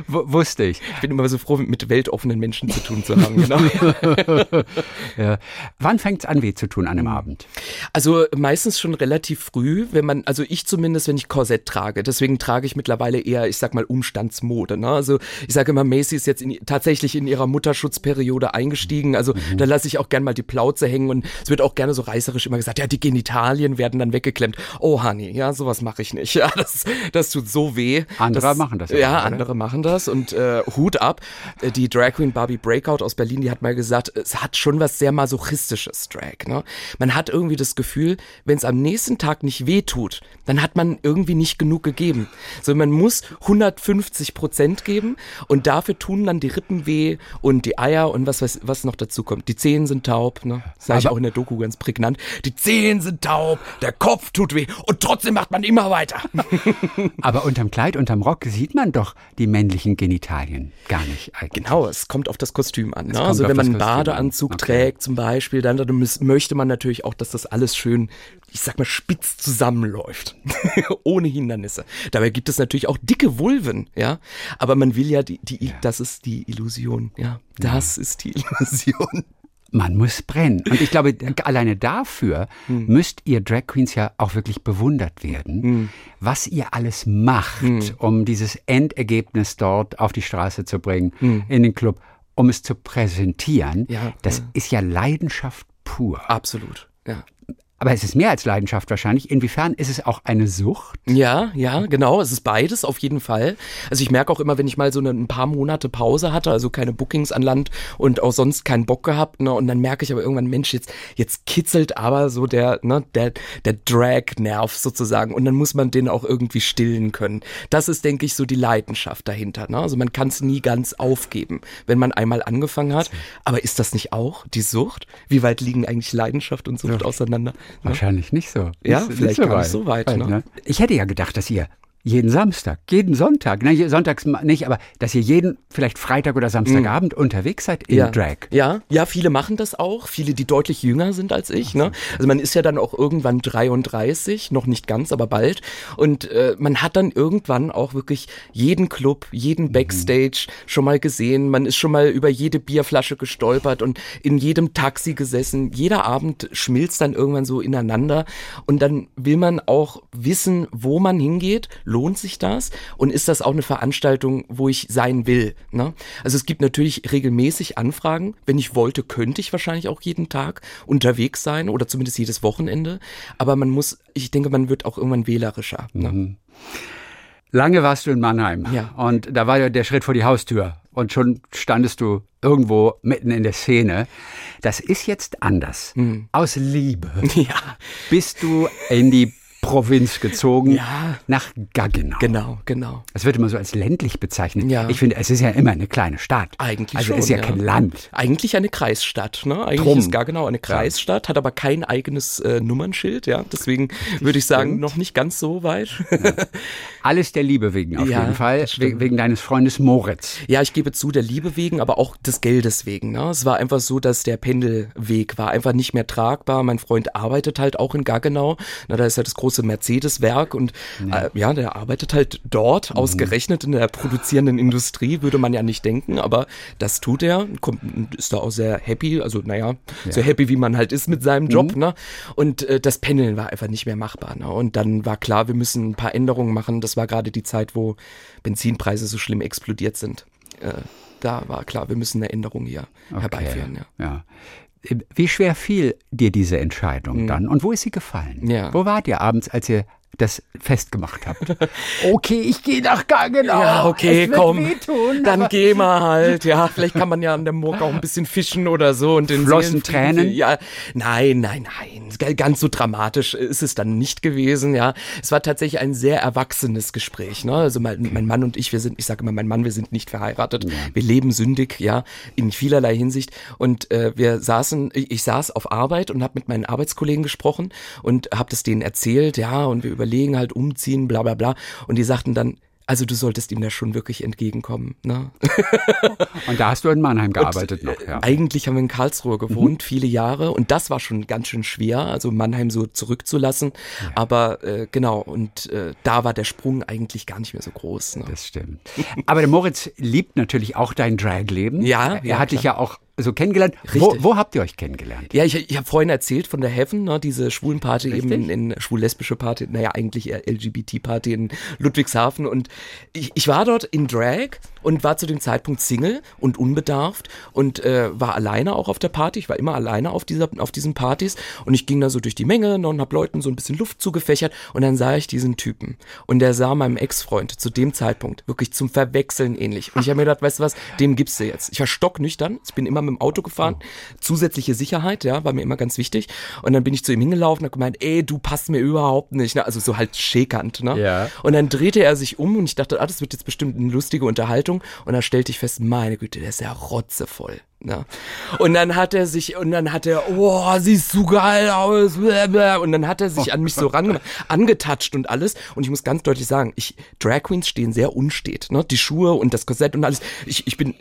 wusste ich. Ich bin immer so froh, mit weltoffenen Menschen zu tun zu haben. Genau. [LAUGHS] ja. Wann fängt es an, weh zu tun an einem Abend? Also meistens schon relativ früh, wenn man, also ich zumindest, wenn ich Korsett trage. Deswegen trage ich mittlerweile eher, ich sag mal, Umstandsmode. Ne? Also ich sage immer, Macy ist jetzt in, tatsächlich in ihrer Mutterschutzperiode eingestiegen. Also mhm. da lasse ich auch gern mal die Plauze hängen und es wird auch gerne so reißerisch immer gesagt, ja, die Genitalien werden dann weggeklemmt. Oh, Honey, ja, sowas mache ich nicht. [LAUGHS] Ja, das, das tut so weh. Andere das, machen das. Ja, ja andere machen das und äh, Hut ab. Äh, die Drag Queen Barbie Breakout aus Berlin, die hat mal gesagt, es hat schon was sehr masochistisches Drag. Ne? Man hat irgendwie das Gefühl, wenn es am nächsten Tag nicht weh tut, dann hat man irgendwie nicht genug gegeben. So, man muss 150 Prozent geben und dafür tun dann die Rippen weh und die Eier und was, was, was noch dazu kommt. Die Zehen sind taub, ne? Sag ich auch in der Doku ganz prägnant. Die Zehen sind taub, der Kopf tut weh und trotzdem macht man immer weiter. Aber unterm Kleid Wahrheit, unterm Rock sieht man doch die männlichen Genitalien gar nicht eigentlich. Genau, es kommt auf das Kostüm an. Ne? Also wenn man einen Badeanzug okay. trägt zum Beispiel, dann, dann möchte man natürlich auch, dass das alles schön ich sag mal, spitz zusammenläuft. [LAUGHS] Ohne Hindernisse. Dabei gibt es natürlich auch dicke Vulven, ja. Aber man will ja die, die, ja. das ist die Illusion, ja. Das ja. ist die [LAUGHS] Illusion. Man muss brennen. Und ich glaube, alleine dafür hm. müsst ihr Drag Queens ja auch wirklich bewundert werden, hm. was ihr alles macht, hm. um dieses Endergebnis dort auf die Straße zu bringen, hm. in den Club, um es zu präsentieren. Ja, das ja. ist ja Leidenschaft pur. Absolut. Ja. Aber es ist mehr als Leidenschaft wahrscheinlich. Inwiefern ist es auch eine Sucht? Ja, ja, genau. Es ist beides auf jeden Fall. Also ich merke auch immer, wenn ich mal so eine, ein paar Monate Pause hatte, also keine Bookings an Land und auch sonst keinen Bock gehabt, ne, und dann merke ich aber irgendwann, Mensch, jetzt, jetzt kitzelt aber so der, ne, der, der Drag-Nerv sozusagen. Und dann muss man den auch irgendwie stillen können. Das ist, denke ich, so die Leidenschaft dahinter. Ne? Also man kann es nie ganz aufgeben, wenn man einmal angefangen hat. Aber ist das nicht auch die Sucht? Wie weit liegen eigentlich Leidenschaft und Sucht ja. auseinander? Wahrscheinlich nicht so. Ja, nicht, vielleicht nicht so gar nicht so weit. Ne? ne? Ich hätte ja gedacht, dass ihr jeden Samstag, jeden Sonntag, nein, sonntags nicht, aber dass ihr jeden, vielleicht Freitag oder Samstagabend mhm. unterwegs seid in ja. Drag. Ja, ja, viele machen das auch, viele, die deutlich jünger sind als ich. Ne? Also man ist ja dann auch irgendwann 33, noch nicht ganz, aber bald. Und äh, man hat dann irgendwann auch wirklich jeden Club, jeden mhm. Backstage mhm. schon mal gesehen. Man ist schon mal über jede Bierflasche gestolpert und in jedem Taxi gesessen. Jeder Abend schmilzt dann irgendwann so ineinander. Und dann will man auch wissen, wo man hingeht lohnt sich das? Und ist das auch eine Veranstaltung, wo ich sein will? Ne? Also es gibt natürlich regelmäßig Anfragen. Wenn ich wollte, könnte ich wahrscheinlich auch jeden Tag unterwegs sein oder zumindest jedes Wochenende. Aber man muss, ich denke, man wird auch irgendwann wählerischer. Ne? Mhm. Lange warst du in Mannheim ja. und da war ja der Schritt vor die Haustür und schon standest du irgendwo mitten in der Szene. Das ist jetzt anders. Mhm. Aus Liebe [LAUGHS] ja. bist du in die Provinz gezogen, ja. nach Gaggenau. Genau, genau. Das wird immer so als ländlich bezeichnet. Ja. Ich finde, es ist ja immer eine kleine Stadt. Eigentlich also schon, es ist ja, ja, kein Land. Eigentlich eine Kreisstadt. Ne? Eigentlich Drum. ist Gaggenau eine Kreisstadt, hat aber kein eigenes äh, Nummernschild. Ja, deswegen würde ich sagen, noch nicht ganz so weit. [LAUGHS] Alles der Liebe wegen auf jeden Fall, We wegen deines Freundes Moritz. Ja, ich gebe zu, der Liebe wegen, aber auch des Geldes wegen. Ne? Es war einfach so, dass der Pendelweg war einfach nicht mehr tragbar. Mein Freund arbeitet halt auch in Gaggenau. Na, da ist ja das große große Mercedes-Werk und ja. Äh, ja, der arbeitet halt dort, mhm. ausgerechnet in der produzierenden Industrie, würde man ja nicht denken, aber das tut er, kommt, ist da auch sehr happy, also naja, ja. so happy wie man halt ist mit seinem Job, mhm. ne? Und äh, das Pendeln war einfach nicht mehr machbar, ne? Und dann war klar, wir müssen ein paar Änderungen machen. Das war gerade die Zeit, wo Benzinpreise so schlimm explodiert sind. Äh, da war klar, wir müssen eine Änderung hier okay. herbeiführen. Ja. ja. Wie schwer fiel dir diese Entscheidung mhm. dann und wo ist sie gefallen? Ja. Wo wart ihr abends, als ihr das festgemacht habt. Okay, ich gehe nach Gaggenau. Ja, okay, komm. Wehtun, dann geh mal halt. Ja, vielleicht kann man ja an der Murk auch ein bisschen fischen oder so und den Flossen Tränen. Ja, nein, nein, nein. Ganz so dramatisch ist es dann nicht gewesen. Ja, es war tatsächlich ein sehr erwachsenes Gespräch. Ne? Also mein, mein Mann und ich, wir sind, ich sage immer, mein Mann, wir sind nicht verheiratet. Ja. Wir leben sündig, ja, in vielerlei Hinsicht. Und äh, wir saßen, ich, ich saß auf Arbeit und habe mit meinen Arbeitskollegen gesprochen und habe das denen erzählt. Ja, und wir über überlegen, halt umziehen, bla bla bla. Und die sagten dann, also du solltest ihm da schon wirklich entgegenkommen. Ne? [LAUGHS] und da hast du in Mannheim gearbeitet und, noch, ja. Eigentlich haben wir in Karlsruhe gewohnt, mhm. viele Jahre. Und das war schon ganz schön schwer, also Mannheim so zurückzulassen. Ja. Aber äh, genau, und äh, da war der Sprung eigentlich gar nicht mehr so groß. Ne? Das stimmt. Aber der Moritz liebt natürlich auch dein Drag-Leben. Ja. Er ja, hat klar. dich ja auch so kennengelernt. Wo, wo, habt ihr euch kennengelernt? Ja, ich, ich habe vorhin erzählt von der Heaven, ne, diese schwulen Party Richtig? eben in, in schwul-lesbische Party, naja, eigentlich eher LGBT-Party in Ludwigshafen. Und ich, ich war dort in Drag und war zu dem Zeitpunkt Single und unbedarft und äh, war alleine auch auf der Party. Ich war immer alleine auf, dieser, auf diesen Partys und ich ging da so durch die Menge ne, und hab Leuten so ein bisschen Luft zugefächert und dann sah ich diesen Typen und der sah meinem Ex-Freund zu dem Zeitpunkt wirklich zum Verwechseln ähnlich. Und ich habe mir gedacht, weißt du was, dem gibst du jetzt. Ich war stocknüchtern, ich bin immer mit dem Auto gefahren. Zusätzliche Sicherheit, ja, war mir immer ganz wichtig. Und dann bin ich zu ihm hingelaufen und habe gemeint, ey, du passt mir überhaupt nicht. Ne? Also so halt schäkernd. Ne? Ja. Und dann drehte er sich um und ich dachte, ah, das wird jetzt bestimmt eine lustige Unterhaltung. Und dann stellte ich fest, meine Güte, der ist ja rotzevoll. Ne? Und dann hat er sich, und dann hat er, oh, siehst du geil aus, und dann hat er sich an mich so ran, angetatscht und alles. Und ich muss ganz deutlich sagen, ich, Drag Queens stehen sehr unstet, ne? Die Schuhe und das Korsett und alles. Ich, ich bin,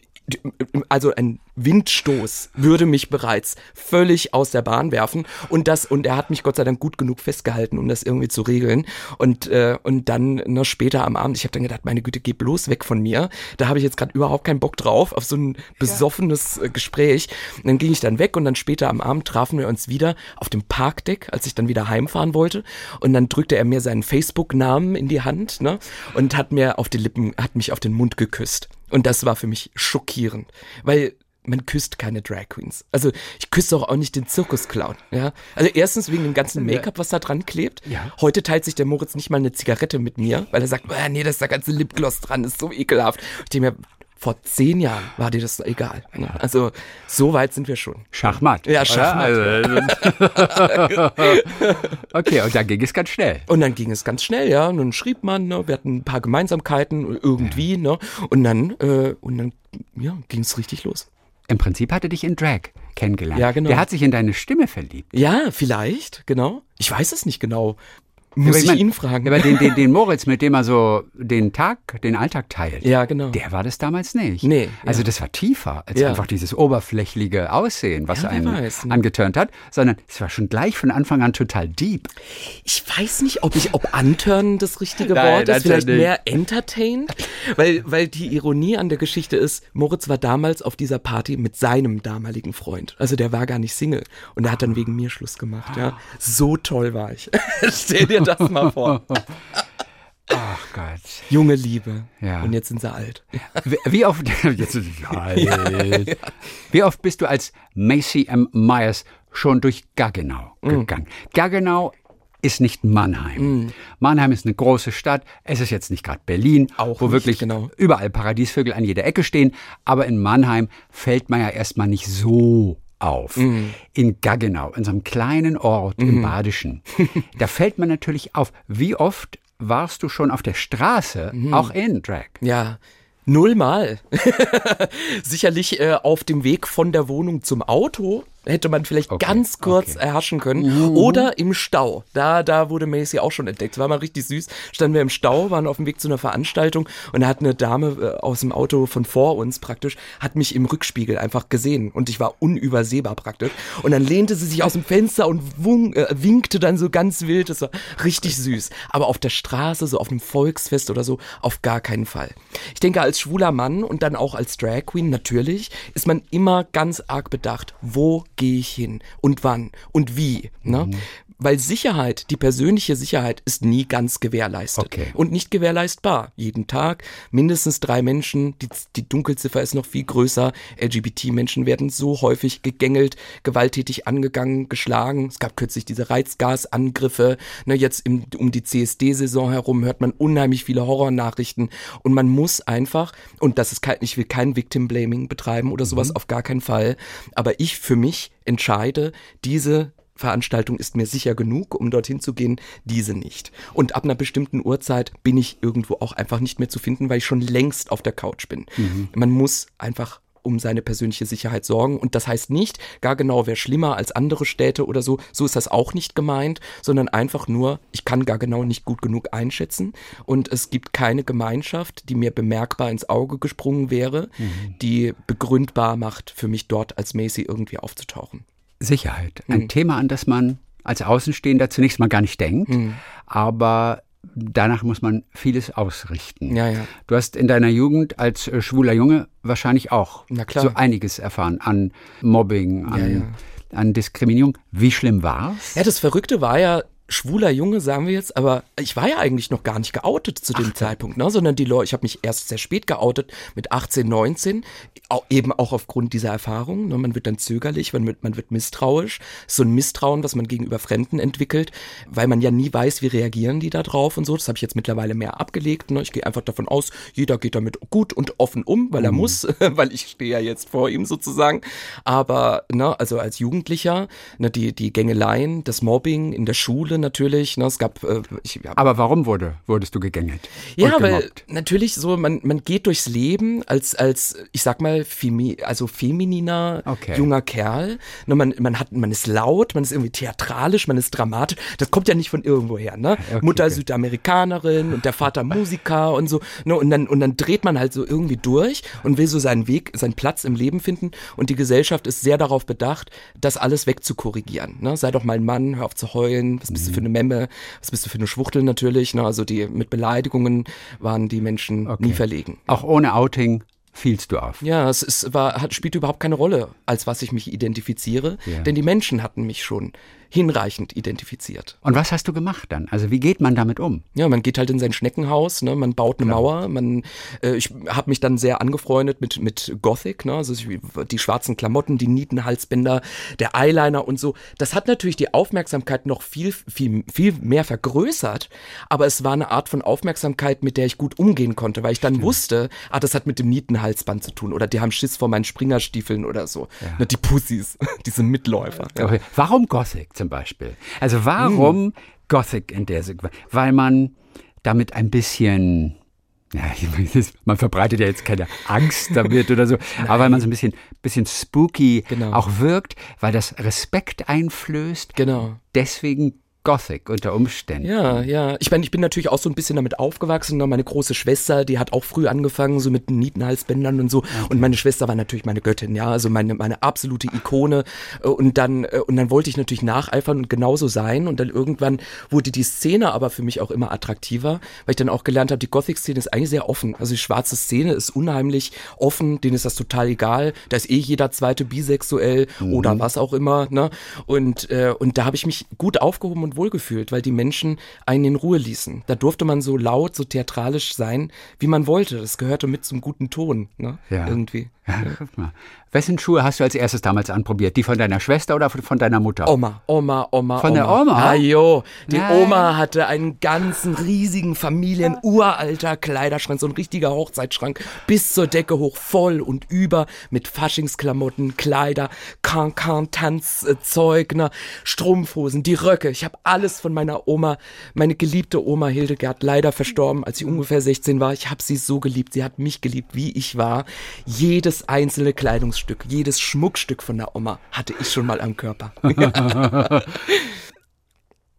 also ein Windstoß würde mich bereits völlig aus der Bahn werfen und das und er hat mich Gott sei Dank gut genug festgehalten, um das irgendwie zu regeln und äh, und dann noch später am Abend, ich habe dann gedacht, meine Güte, geh bloß weg von mir. Da habe ich jetzt gerade überhaupt keinen Bock drauf auf so ein besoffenes äh, Gespräch. Und dann ging ich dann weg und dann später am Abend trafen wir uns wieder auf dem Parkdeck, als ich dann wieder heimfahren wollte und dann drückte er mir seinen Facebook Namen in die Hand, ne? Und hat mir auf die Lippen, hat mich auf den Mund geküsst. Und das war für mich schockierend, weil man küsst keine Drag Queens. Also ich küsse auch, auch nicht den Zirkusclown. Ja? Also erstens wegen dem ganzen Make-up, was da dran klebt. Ja. Heute teilt sich der Moritz nicht mal eine Zigarette mit mir, weil er sagt, oh, nee, da ist der ganze Lipgloss dran, ist so ekelhaft. Ich denke mir, vor zehn Jahren war dir das egal. Ne? Also so weit sind wir schon. Schachmatt. Ja, Schachmatt. Also, [LAUGHS] okay, und dann ging es ganz schnell. Und dann ging es ganz schnell, ja. Und dann schrieb man, ne, wir hatten ein paar Gemeinsamkeiten irgendwie, ja. ne? Und dann, äh, und dann, ja, ging es richtig los. Im Prinzip hatte dich in Drag kennengelernt. Ja, genau. Der hat sich in deine Stimme verliebt. Ja, vielleicht, genau. Ich weiß es nicht genau. Muss ich, ich mein, ihn fragen. Aber den, den, den Moritz, mit dem er so den Tag, den Alltag teilt. Ja, genau. Der war das damals nicht. Nee. Also ja. das war tiefer als ja. einfach dieses oberflächliche Aussehen, was ja, einen weiß, ne? angeturnt hat, sondern es war schon gleich von Anfang an total deep. Ich weiß nicht, ob ich, ob anturnen das richtige Nein, Wort ist, vielleicht mehr entertained, weil, weil die Ironie an der Geschichte ist, Moritz war damals auf dieser Party mit seinem damaligen Freund. Also der war gar nicht Single und er hat dann wegen mir Schluss gemacht, ja. So toll war ich. [LAUGHS] Stell dir [LAUGHS] das mal vor. [LAUGHS] Ach Gott. Junge Liebe. Ja. Und jetzt sind sie alt. [LAUGHS] Wie, wie oft, jetzt sind sie alt. Ja, ja. Wie oft bist du als Macy M. Myers schon durch Gaggenau mm. gegangen? Mm. Gaggenau ist nicht Mannheim. Mm. Mannheim ist eine große Stadt. Es ist jetzt nicht gerade Berlin, Auch wo nicht, wirklich genau. überall Paradiesvögel an jeder Ecke stehen. Aber in Mannheim fällt man ja erstmal nicht so auf. Mhm. In Gaggenau, in so einem kleinen Ort mhm. im Badischen. [LAUGHS] da fällt man natürlich auf. Wie oft warst du schon auf der Straße, mhm. auch in Drag? Ja, nullmal. [LAUGHS] Sicherlich äh, auf dem Weg von der Wohnung zum Auto hätte man vielleicht okay, ganz kurz okay. erhaschen können. Mhm. Oder im Stau. Da, da wurde Macy auch schon entdeckt. War mal richtig süß. Standen wir im Stau, waren auf dem Weg zu einer Veranstaltung und da hat eine Dame äh, aus dem Auto von vor uns praktisch, hat mich im Rückspiegel einfach gesehen und ich war unübersehbar praktisch. Und dann lehnte sie sich aus dem Fenster und wung, äh, winkte dann so ganz wild. Das war richtig süß. Aber auf der Straße, so auf einem Volksfest oder so, auf gar keinen Fall. Ich denke, als schwuler Mann und dann auch als Drag Queen natürlich, ist man immer ganz arg bedacht, wo gehe ich hin und wann und wie. Ne? Mhm. Weil Sicherheit, die persönliche Sicherheit ist nie ganz gewährleistet okay. und nicht gewährleistbar. Jeden Tag mindestens drei Menschen, die, die Dunkelziffer ist noch viel größer. LGBT-Menschen werden so häufig gegängelt, gewalttätig angegangen, geschlagen. Es gab kürzlich diese Reizgasangriffe. Ne, jetzt im, um die CSD-Saison herum hört man unheimlich viele Horrornachrichten und man muss einfach, und das ist kein, ich will kein Victim-Blaming betreiben oder sowas, mhm. auf gar keinen Fall, aber ich für mich entscheide, diese Veranstaltung ist mir sicher genug, um dorthin zu gehen, diese nicht. Und ab einer bestimmten Uhrzeit bin ich irgendwo auch einfach nicht mehr zu finden, weil ich schon längst auf der Couch bin. Mhm. Man muss einfach um seine persönliche Sicherheit sorgen. Und das heißt nicht, gar genau wäre schlimmer als andere Städte oder so. So ist das auch nicht gemeint, sondern einfach nur, ich kann gar genau nicht gut genug einschätzen. Und es gibt keine Gemeinschaft, die mir bemerkbar ins Auge gesprungen wäre, mhm. die begründbar macht, für mich dort als Macy irgendwie aufzutauchen. Sicherheit. Ein mhm. Thema, an das man als Außenstehender zunächst mal gar nicht denkt, mhm. aber danach muss man vieles ausrichten. Ja, ja. Du hast in deiner Jugend als äh, schwuler Junge wahrscheinlich auch so einiges erfahren an Mobbing, an, ja, ja. an Diskriminierung. Wie schlimm war's? Ja, das Verrückte war ja, schwuler Junge, sagen wir jetzt, aber ich war ja eigentlich noch gar nicht geoutet zu dem Ach, Zeitpunkt, ne? sondern die Leute, ich habe mich erst sehr spät geoutet, mit 18, 19, auch, eben auch aufgrund dieser Erfahrung. Ne? Man wird dann zögerlich, man wird, man wird misstrauisch. So ein Misstrauen, was man gegenüber Fremden entwickelt, weil man ja nie weiß, wie reagieren die da drauf und so. Das habe ich jetzt mittlerweile mehr abgelegt. Ne? Ich gehe einfach davon aus, jeder geht damit gut und offen um, weil er mhm. muss, [LAUGHS] weil ich stehe ja jetzt vor ihm sozusagen. Aber ne, also als Jugendlicher, ne, die, die Gängeleien, das Mobbing in der Schule, natürlich. Ne, es gab. Äh, ich, ja. Aber warum wurde, wurdest du gegängelt? Ja, weil natürlich so, man, man geht durchs Leben als, als ich sag mal, femi also femininer okay. junger Kerl. Ne, man, man, hat, man ist laut, man ist irgendwie theatralisch, man ist dramatisch. Das kommt ja nicht von irgendwoher. Ne? Okay, Mutter okay. Südamerikanerin und der Vater Musiker und so. Ne, und, dann, und dann dreht man halt so irgendwie durch und will so seinen Weg, seinen Platz im Leben finden. Und die Gesellschaft ist sehr darauf bedacht, das alles wegzukorrigieren. Ne? Sei doch mal ein Mann, hör auf zu heulen, was bist du für eine Memme, was bist du für eine Schwuchtel natürlich. Ne? Also die mit Beleidigungen waren die Menschen okay. nie verlegen. Auch ohne Outing fielst du auf. Ja, es ist, war, hat, spielt überhaupt keine Rolle, als was ich mich identifiziere, ja. denn die Menschen hatten mich schon hinreichend identifiziert. Und was hast du gemacht dann? Also wie geht man damit um? Ja, man geht halt in sein Schneckenhaus, ne? man baut eine Klar. Mauer, man, äh, ich habe mich dann sehr angefreundet mit, mit Gothic, ne? also die schwarzen Klamotten, die Nietenhalsbänder, der Eyeliner und so. Das hat natürlich die Aufmerksamkeit noch viel, viel, viel mehr vergrößert, aber es war eine Art von Aufmerksamkeit, mit der ich gut umgehen konnte, weil ich dann Stimmt. wusste, ah, das hat mit dem Nietenhalsband zu tun oder die haben Schiss vor meinen Springerstiefeln oder so. Ja. Ne, die Pussys, [LAUGHS] diese Mitläufer. Ja. Okay. Warum Gothic? Zum Beispiel. Also warum mm. Gothic in der Sequenz? Weil man damit ein bisschen ja, man verbreitet ja jetzt keine Angst damit oder so, [LAUGHS] aber weil man so ein bisschen, bisschen spooky genau. auch wirkt, weil das Respekt einflößt. Genau. Deswegen Gothic unter Umständen. Ja, ja. Ich meine, ich bin natürlich auch so ein bisschen damit aufgewachsen. Ne? Meine große Schwester, die hat auch früh angefangen, so mit Nietenhalsbändern und so. Okay. Und meine Schwester war natürlich meine Göttin, ja, also meine, meine absolute Ikone. Und dann, äh, und dann wollte ich natürlich nacheifern und genauso sein. Und dann irgendwann wurde die Szene aber für mich auch immer attraktiver, weil ich dann auch gelernt habe, die Gothic-Szene ist eigentlich sehr offen. Also die schwarze Szene ist unheimlich offen, denen ist das total egal. Da ist eh jeder zweite bisexuell mhm. oder was auch immer. Ne? Und, äh, und da habe ich mich gut aufgehoben und und wohlgefühlt, weil die Menschen einen in Ruhe ließen. Da durfte man so laut, so theatralisch sein, wie man wollte. Das gehörte mit zum guten Ton, ne? Ja. Irgendwie. Ja, guck mal. Wessen Schuhe hast du als erstes damals anprobiert? Die von deiner Schwester oder von deiner Mutter? Oma, Oma, Oma. Von Oma. der Oma? Ah, jo. Die Nein. Oma hatte einen ganzen riesigen Familien-uralter Kleiderschrank, so ein richtiger Hochzeitsschrank, bis zur Decke hoch, voll und über mit Faschingsklamotten, Kleider, Can-Can-Tanzzeug, ne, Strumpfhosen, die Röcke. Ich habe alles von meiner Oma, meine geliebte Oma Hildegard, leider verstorben, als sie ungefähr 16 war. Ich habe sie so geliebt. Sie hat mich geliebt, wie ich war. Jedes jedes einzelne Kleidungsstück, jedes Schmuckstück von der Oma hatte ich schon mal am Körper. [LAUGHS]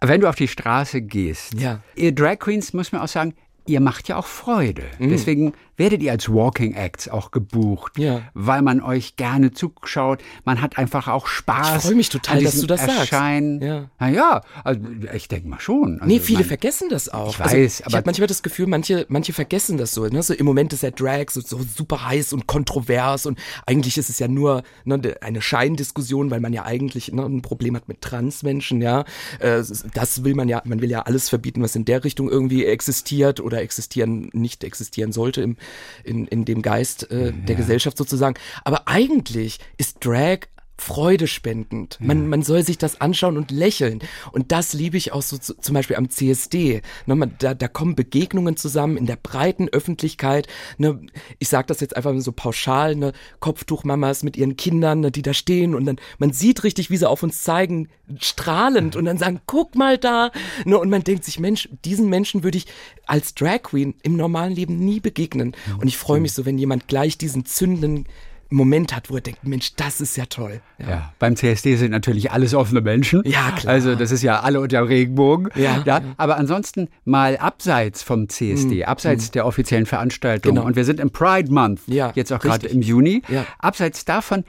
Wenn du auf die Straße gehst, ja. ihr Drag Queens, muss man auch sagen, ihr macht ja auch Freude. Mhm. Deswegen werdet ihr als Walking Acts auch gebucht, ja. weil man euch gerne zuschaut. Man hat einfach auch Spaß. Ich freue mich total, dass du das Erscheinen. sagst. Ja. Naja, also ich denke mal schon. Also nee, viele man, vergessen das auch. Ich also, weiß, also, ich habe manchmal das Gefühl, manche, manche vergessen das so. Ne? so Im Moment ist der Drag so, so super heiß und kontrovers und eigentlich ist es ja nur ne, eine Scheindiskussion, weil man ja eigentlich ne, ein Problem hat mit Transmenschen. Ja, äh, das will man ja, man will ja alles verbieten, was in der Richtung irgendwie existiert oder existieren nicht existieren sollte im in, in dem Geist äh, der Gesellschaft sozusagen. Aber eigentlich ist Drag freudespendend. Man, man soll sich das anschauen und lächeln. Und das liebe ich auch so zu, zum Beispiel am CSD. Ne, da, da kommen Begegnungen zusammen in der breiten Öffentlichkeit. Ne, ich sage das jetzt einfach so pauschal, ne, Kopftuchmamas mit ihren Kindern, ne, die da stehen und dann, man sieht richtig, wie sie auf uns zeigen, strahlend und dann sagen, guck mal da. Ne, und man denkt sich, Mensch, diesen Menschen würde ich als Drag Queen im normalen Leben nie begegnen. Und ich freue mich so, wenn jemand gleich diesen zündenden Moment hat, wo er denkt, Mensch, das ist ja toll. Ja. ja. beim CSD sind natürlich alles offene Menschen. Ja, klar. Also das ist ja alle unter Regenbogen. Ja, ja. Aber ansonsten mal abseits vom CSD, mhm. abseits mhm. der offiziellen Veranstaltung. Genau. Und wir sind im Pride Month, ja, jetzt auch gerade im Juni. Ja. Abseits davon,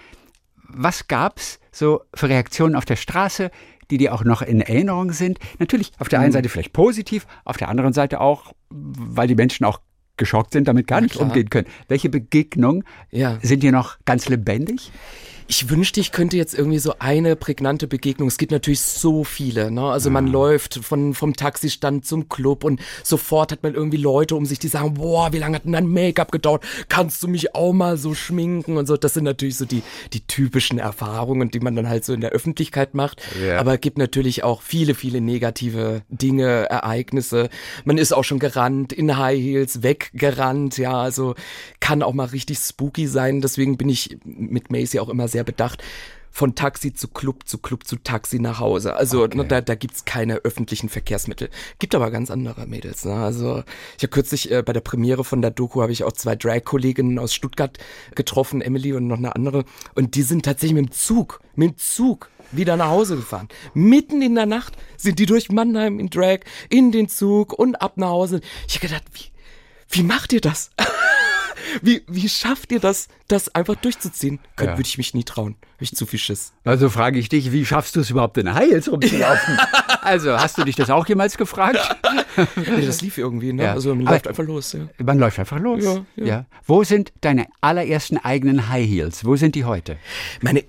was gab's so für Reaktionen auf der Straße? die dir auch noch in Erinnerung sind. Natürlich auf der einen mhm. Seite vielleicht positiv, auf der anderen Seite auch, weil die Menschen auch geschockt sind, damit gar nicht umgehen können. Welche Begegnungen ja. sind hier noch ganz lebendig? Ich wünschte, ich könnte jetzt irgendwie so eine prägnante Begegnung. Es gibt natürlich so viele. Ne? Also man läuft von, vom Taxistand zum Club und sofort hat man irgendwie Leute um sich, die sagen, boah, wie lange hat denn dein Make-up gedauert? Kannst du mich auch mal so schminken und so. Das sind natürlich so die, die typischen Erfahrungen, die man dann halt so in der Öffentlichkeit macht. Ja. Aber es gibt natürlich auch viele, viele negative Dinge, Ereignisse. Man ist auch schon gerannt, in High Heels, weggerannt. Ja, also kann auch mal richtig spooky sein. Deswegen bin ich mit Macy auch immer sehr bedacht. von Taxi zu Club zu Club zu Taxi nach Hause. Also okay. ne, da, da gibt's keine öffentlichen Verkehrsmittel. Gibt aber ganz andere Mädels. Ne? Also ich habe kürzlich äh, bei der Premiere von der Doku habe ich auch zwei Drag-Kolleginnen aus Stuttgart getroffen, Emily und noch eine andere. Und die sind tatsächlich mit dem Zug, mit dem Zug wieder nach Hause gefahren. Mitten in der Nacht sind die durch Mannheim in Drag, in den Zug und ab nach Hause. Ich habe gedacht, wie, wie macht ihr das? [LAUGHS] Wie, wie schafft ihr das, das einfach durchzuziehen? Ja. Würde ich mich nie trauen. Habe ich zu viel Schiss. Also frage ich dich, wie schaffst du es überhaupt in High Heels rumzulaufen? [LAUGHS] also hast du dich das auch jemals gefragt? [LAUGHS] nee, das lief irgendwie, ne? Ja. Also man Aber läuft einfach los. Ja. Man läuft einfach los. Ja, ja. Wo sind deine allerersten eigenen High Heels? Wo sind die heute? Meine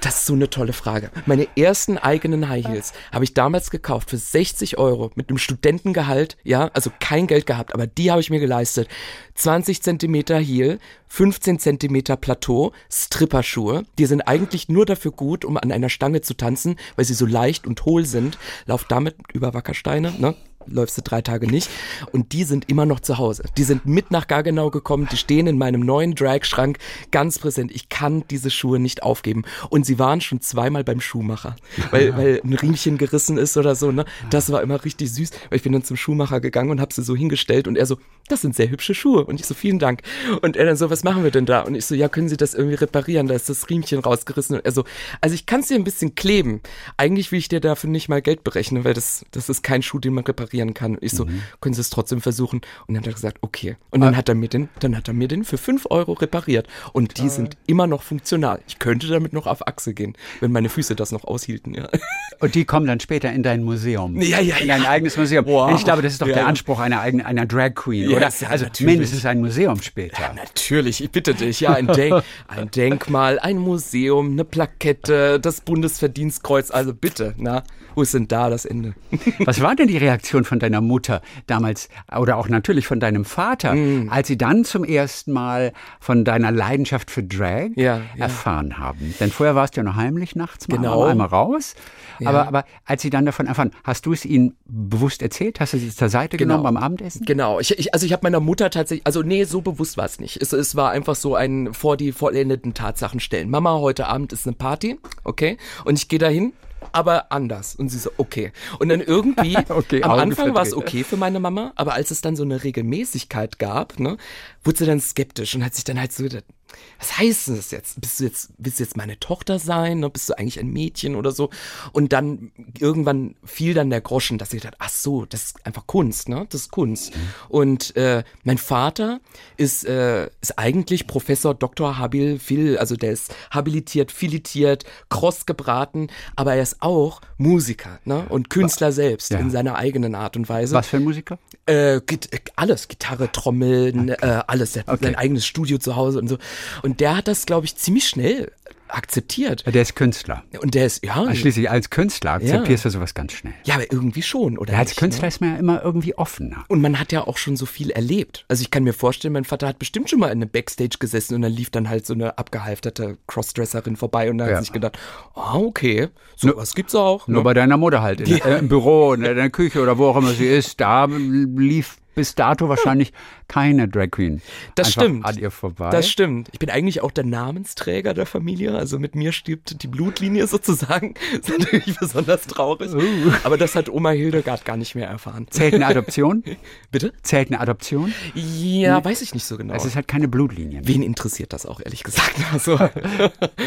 das ist so eine tolle Frage. Meine ersten eigenen High Heels habe ich damals gekauft für 60 Euro mit einem Studentengehalt, ja, also kein Geld gehabt, aber die habe ich mir geleistet. 20 Zentimeter Heel, 15 Zentimeter Plateau, Stripperschuhe. Die sind eigentlich nur dafür gut, um an einer Stange zu tanzen, weil sie so leicht und hohl sind. Lauf damit über Wackersteine, ne? Läufst du drei Tage nicht. Und die sind immer noch zu Hause. Die sind mit nach Gargenau gekommen, die stehen in meinem neuen Drag-Schrank ganz präsent. Ich kann diese Schuhe nicht aufgeben. Und sie waren schon zweimal beim Schuhmacher, weil, weil ein Riemchen gerissen ist oder so. Ne? Das war immer richtig süß. Weil ich bin dann zum Schuhmacher gegangen und habe sie so hingestellt und er so, das sind sehr hübsche Schuhe. Und ich so, vielen Dank. Und er dann so, was machen wir denn da? Und ich so, ja, können Sie das irgendwie reparieren? Da ist das Riemchen rausgerissen. Und er so, also ich kann es dir ein bisschen kleben. Eigentlich will ich dir dafür nicht mal Geld berechnen, weil das, das ist kein Schuh, den man repariert reparieren kann. Und ich so, mhm. können Sie es trotzdem versuchen? Und dann hat er gesagt, okay. Und dann ah. hat er mir den, dann hat er mir den für fünf Euro repariert. Und die ah. sind immer noch funktional. Ich könnte damit noch auf Achse gehen, wenn meine Füße das noch aushielten, ja. [LAUGHS] Und die kommen dann später in dein Museum. Ja, ja, in dein ja. eigenes Museum. Wow. Ich glaube, das ist doch ja, der Anspruch einer eigenen, einer Drag Queen, oder? Ja, also natürlich. mindestens ein Museum später. Ja, natürlich. Ich bitte dich. Ja, ein, [LAUGHS] Denk ein Denkmal, ein Museum, eine Plakette, das Bundesverdienstkreuz. Also bitte, na, wo ist denn da das Ende? [LAUGHS] Was war denn die Reaktion von deiner Mutter damals oder auch natürlich von deinem Vater, mm. als sie dann zum ersten Mal von deiner Leidenschaft für Drag ja, ja. erfahren haben? Denn vorher warst du ja noch heimlich nachts mal genau. einmal raus. Ja. Aber, aber als sie dann davon erfahren, hast du es ihnen bewusst erzählt? Hast du sie zur Seite genau. genommen beim Abendessen? Genau. Ich, ich, also ich habe meiner Mutter tatsächlich, also nee, so bewusst war es nicht. Es, es war einfach so ein vor die vollendeten Tatsachen stellen. Mama, heute Abend ist eine Party, okay? Und ich gehe dahin aber anders. Und sie so, okay. Und dann irgendwie, [LAUGHS] okay, am Anfang war es okay für meine Mama, aber als es dann so eine Regelmäßigkeit gab, ne, wurde sie dann skeptisch und hat sich dann halt so gedacht, was heißt das jetzt? Bist du jetzt, willst du jetzt meine Tochter sein? Ne? Bist du eigentlich ein Mädchen oder so? Und dann irgendwann fiel dann der Groschen, dass ich dachte, ach so, das ist einfach Kunst, ne? Das ist Kunst. Mhm. Und äh, mein Vater ist, äh, ist eigentlich Professor Dr. Habil Phil, also der ist habilitiert, filetiert, kross gebraten, aber er ist auch Musiker, ne? Und Künstler selbst ja. in seiner eigenen Art und Weise. Was für ein Musiker? Äh, alles, Gitarre, Trommeln, okay. äh, alles. Er hat okay. sein eigenes Studio zu Hause und so. Und der hat das, glaube ich, ziemlich schnell akzeptiert. Der ist Künstler. Und der ist, ja. Also schließlich als Künstler akzeptierst ja. du sowas ganz schnell. Ja, aber irgendwie schon, oder? Ja, als nicht, Künstler ne? ist man ja immer irgendwie offener. Und man hat ja auch schon so viel erlebt. Also ich kann mir vorstellen, mein Vater hat bestimmt schon mal in einem Backstage gesessen und dann lief dann halt so eine abgehalfterte Crossdresserin vorbei und dann ja. hat sich gedacht, ah, oh, okay, sowas gibt's auch. Nur ne? bei deiner Mutter halt, in, äh, im Büro, in der Küche oder wo auch immer sie ist, da lief bis dato wahrscheinlich keine Drag Queen. Das stimmt. An ihr vorbei. Das stimmt. Ich bin eigentlich auch der Namensträger der Familie. Also mit mir stirbt die Blutlinie [LAUGHS] sozusagen. Das ist natürlich besonders traurig. Uh. Aber das hat Oma Hildegard gar nicht mehr erfahren. Zählt eine Adoption? [LAUGHS] Bitte? Zählt eine Adoption? Ja, weiß ich nicht so genau. Es ist halt keine Blutlinie. Wen interessiert das auch, ehrlich gesagt? [LAUGHS] Also.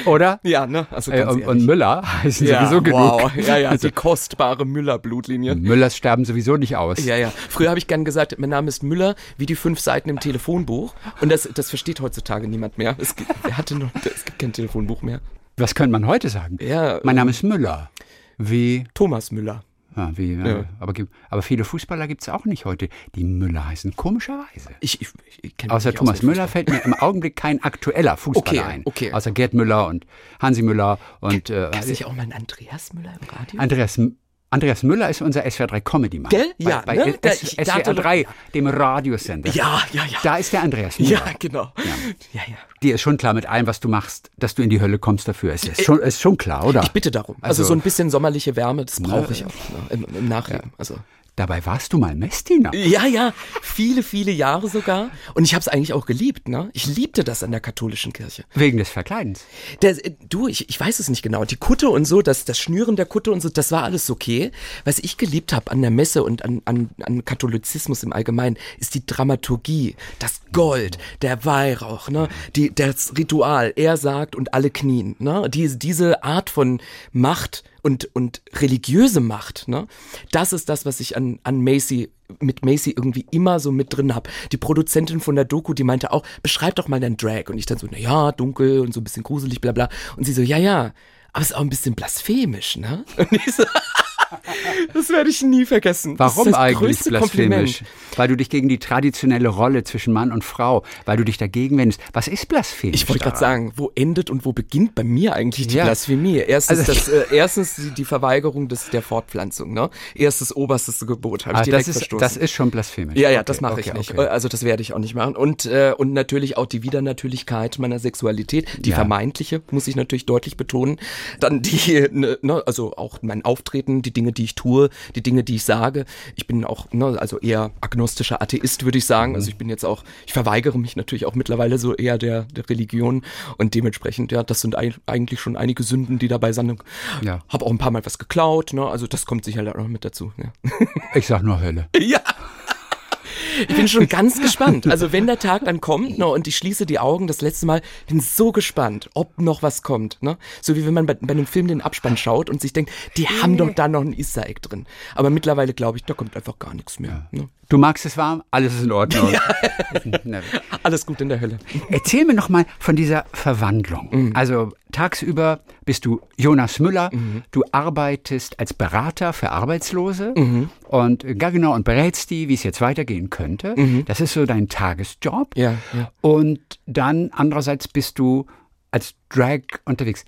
Oder? Ja, ne? Also äh, und, und, Müller heißen ja, sowieso genug. Wow. Ja, ja, also, die kostbare Müller-Blutlinie. Müllers sterben sowieso nicht aus. Ja, ja. Früher habe ich gern gesagt, mein Name ist Müller, wie die fünf Seiten im Telefonbuch. Und das, das versteht heutzutage niemand mehr. Es gibt, wer hatte noch, es gibt kein Telefonbuch mehr. Was könnte man heute sagen? Ja, mein Name ist Müller. Wie? Thomas Müller. Ja, wie, ja. Aber, aber, viele Fußballer gibt es auch nicht heute, die Müller heißen, komischerweise. Ich, ich, ich Außer Thomas Müller fällt mir im Augenblick kein aktueller Fußballer okay, ein. Okay. Außer Gerd Müller und Hansi Müller und. Äh, Gab es auch mal einen Andreas Müller im Radio? Andreas Andreas Müller ist unser SWR3 Comedy-Mann. Gell? Ja, bei, bei ne? S SWR 3, dem Radiosender. Ja, ja, ja. Da ist der Andreas Müller. Ja, genau. Ja. ja, ja. Dir ist schon klar mit allem, was du machst, dass du in die Hölle kommst dafür. Es ist äh, schon, ist schon klar, oder? Ich bitte darum. Also, also so ein bisschen sommerliche Wärme, das brauche ne? ich auch ne? im, im Nachleben. Ja. Also. Dabei warst du mal Messdiener. Ja, ja, viele, viele Jahre sogar. Und ich habe es eigentlich auch geliebt. Ne? Ich liebte das an der katholischen Kirche. Wegen des Verkleidens. Der, du, ich, ich weiß es nicht genau. Die Kutte und so, das, das Schnüren der Kutte und so, das war alles okay. Was ich geliebt habe an der Messe und an, an, an Katholizismus im Allgemeinen, ist die Dramaturgie, das Gold, der Weihrauch, ne? die, das Ritual. Er sagt und alle knien. Ne? Die, diese Art von Macht und, und religiöse Macht, ne? Das ist das, was ich an, an Macy mit Macy irgendwie immer so mit drin hab. Die Produzentin von der Doku, die meinte auch, beschreib doch mal deinen Drag. Und ich dann so, na ja, dunkel und so ein bisschen gruselig, bla bla. Und sie so, ja, ja, aber ist auch ein bisschen blasphemisch, ne? [LAUGHS] Und ich so, [LAUGHS] das werde ich nie vergessen. Warum eigentlich blasphemisch? Weil du dich gegen die traditionelle Rolle zwischen Mann und Frau, weil du dich dagegen wendest. Was ist blasphemisch? Ich wollte gerade sagen, wo endet und wo beginnt bei mir eigentlich die ja. Blasphemie? Erstens, also, das, äh, erstens die, die, Verweigerung des, der Fortpflanzung. Ne? Erstes oberstes Gebot habe ich ah, direkt das ist, verstoßen. Das ist schon blasphemisch. Ja, ja, okay, das mache okay, ich nicht. Okay. Also das werde ich auch nicht machen. Und, äh, und natürlich auch die Widernatürlichkeit meiner Sexualität, die ja. vermeintliche, muss ich natürlich deutlich betonen. Dann die, ne, ne, also auch mein Auftreten, die Dinge, die ich tue, die Dinge, die ich sage. Ich bin auch, ne, also eher agnostischer Atheist, würde ich sagen. Also ich bin jetzt auch, ich verweigere mich natürlich auch mittlerweile so eher der, der Religion und dementsprechend, ja, das sind eigentlich schon einige Sünden, die dabei sind. Ja. Hab auch ein paar Mal was geklaut, ne, also das kommt sicher auch noch mit dazu. Ja. Ich sag nur Hölle. [LAUGHS] Ja. Ich bin schon ganz gespannt. Also wenn der Tag dann kommt ne, und ich schließe die Augen das letzte Mal, bin so gespannt, ob noch was kommt. Ne? So wie wenn man bei, bei einem Film den Abspann schaut und sich denkt, die haben doch da noch ein Easter Egg drin. Aber mittlerweile glaube ich, da kommt einfach gar nichts mehr. Ne? Du magst es warm, alles ist in Ordnung. Ja. [LAUGHS] alles gut in der Hölle. Erzähl mir noch mal von dieser Verwandlung. Mhm. Also tagsüber bist du Jonas Müller, mhm. du arbeitest als Berater für Arbeitslose mhm. und ja genau und berätst die, wie es jetzt weitergehen könnte. Mhm. Das ist so dein Tagesjob. Ja, ja. Und dann andererseits bist du als Drag unterwegs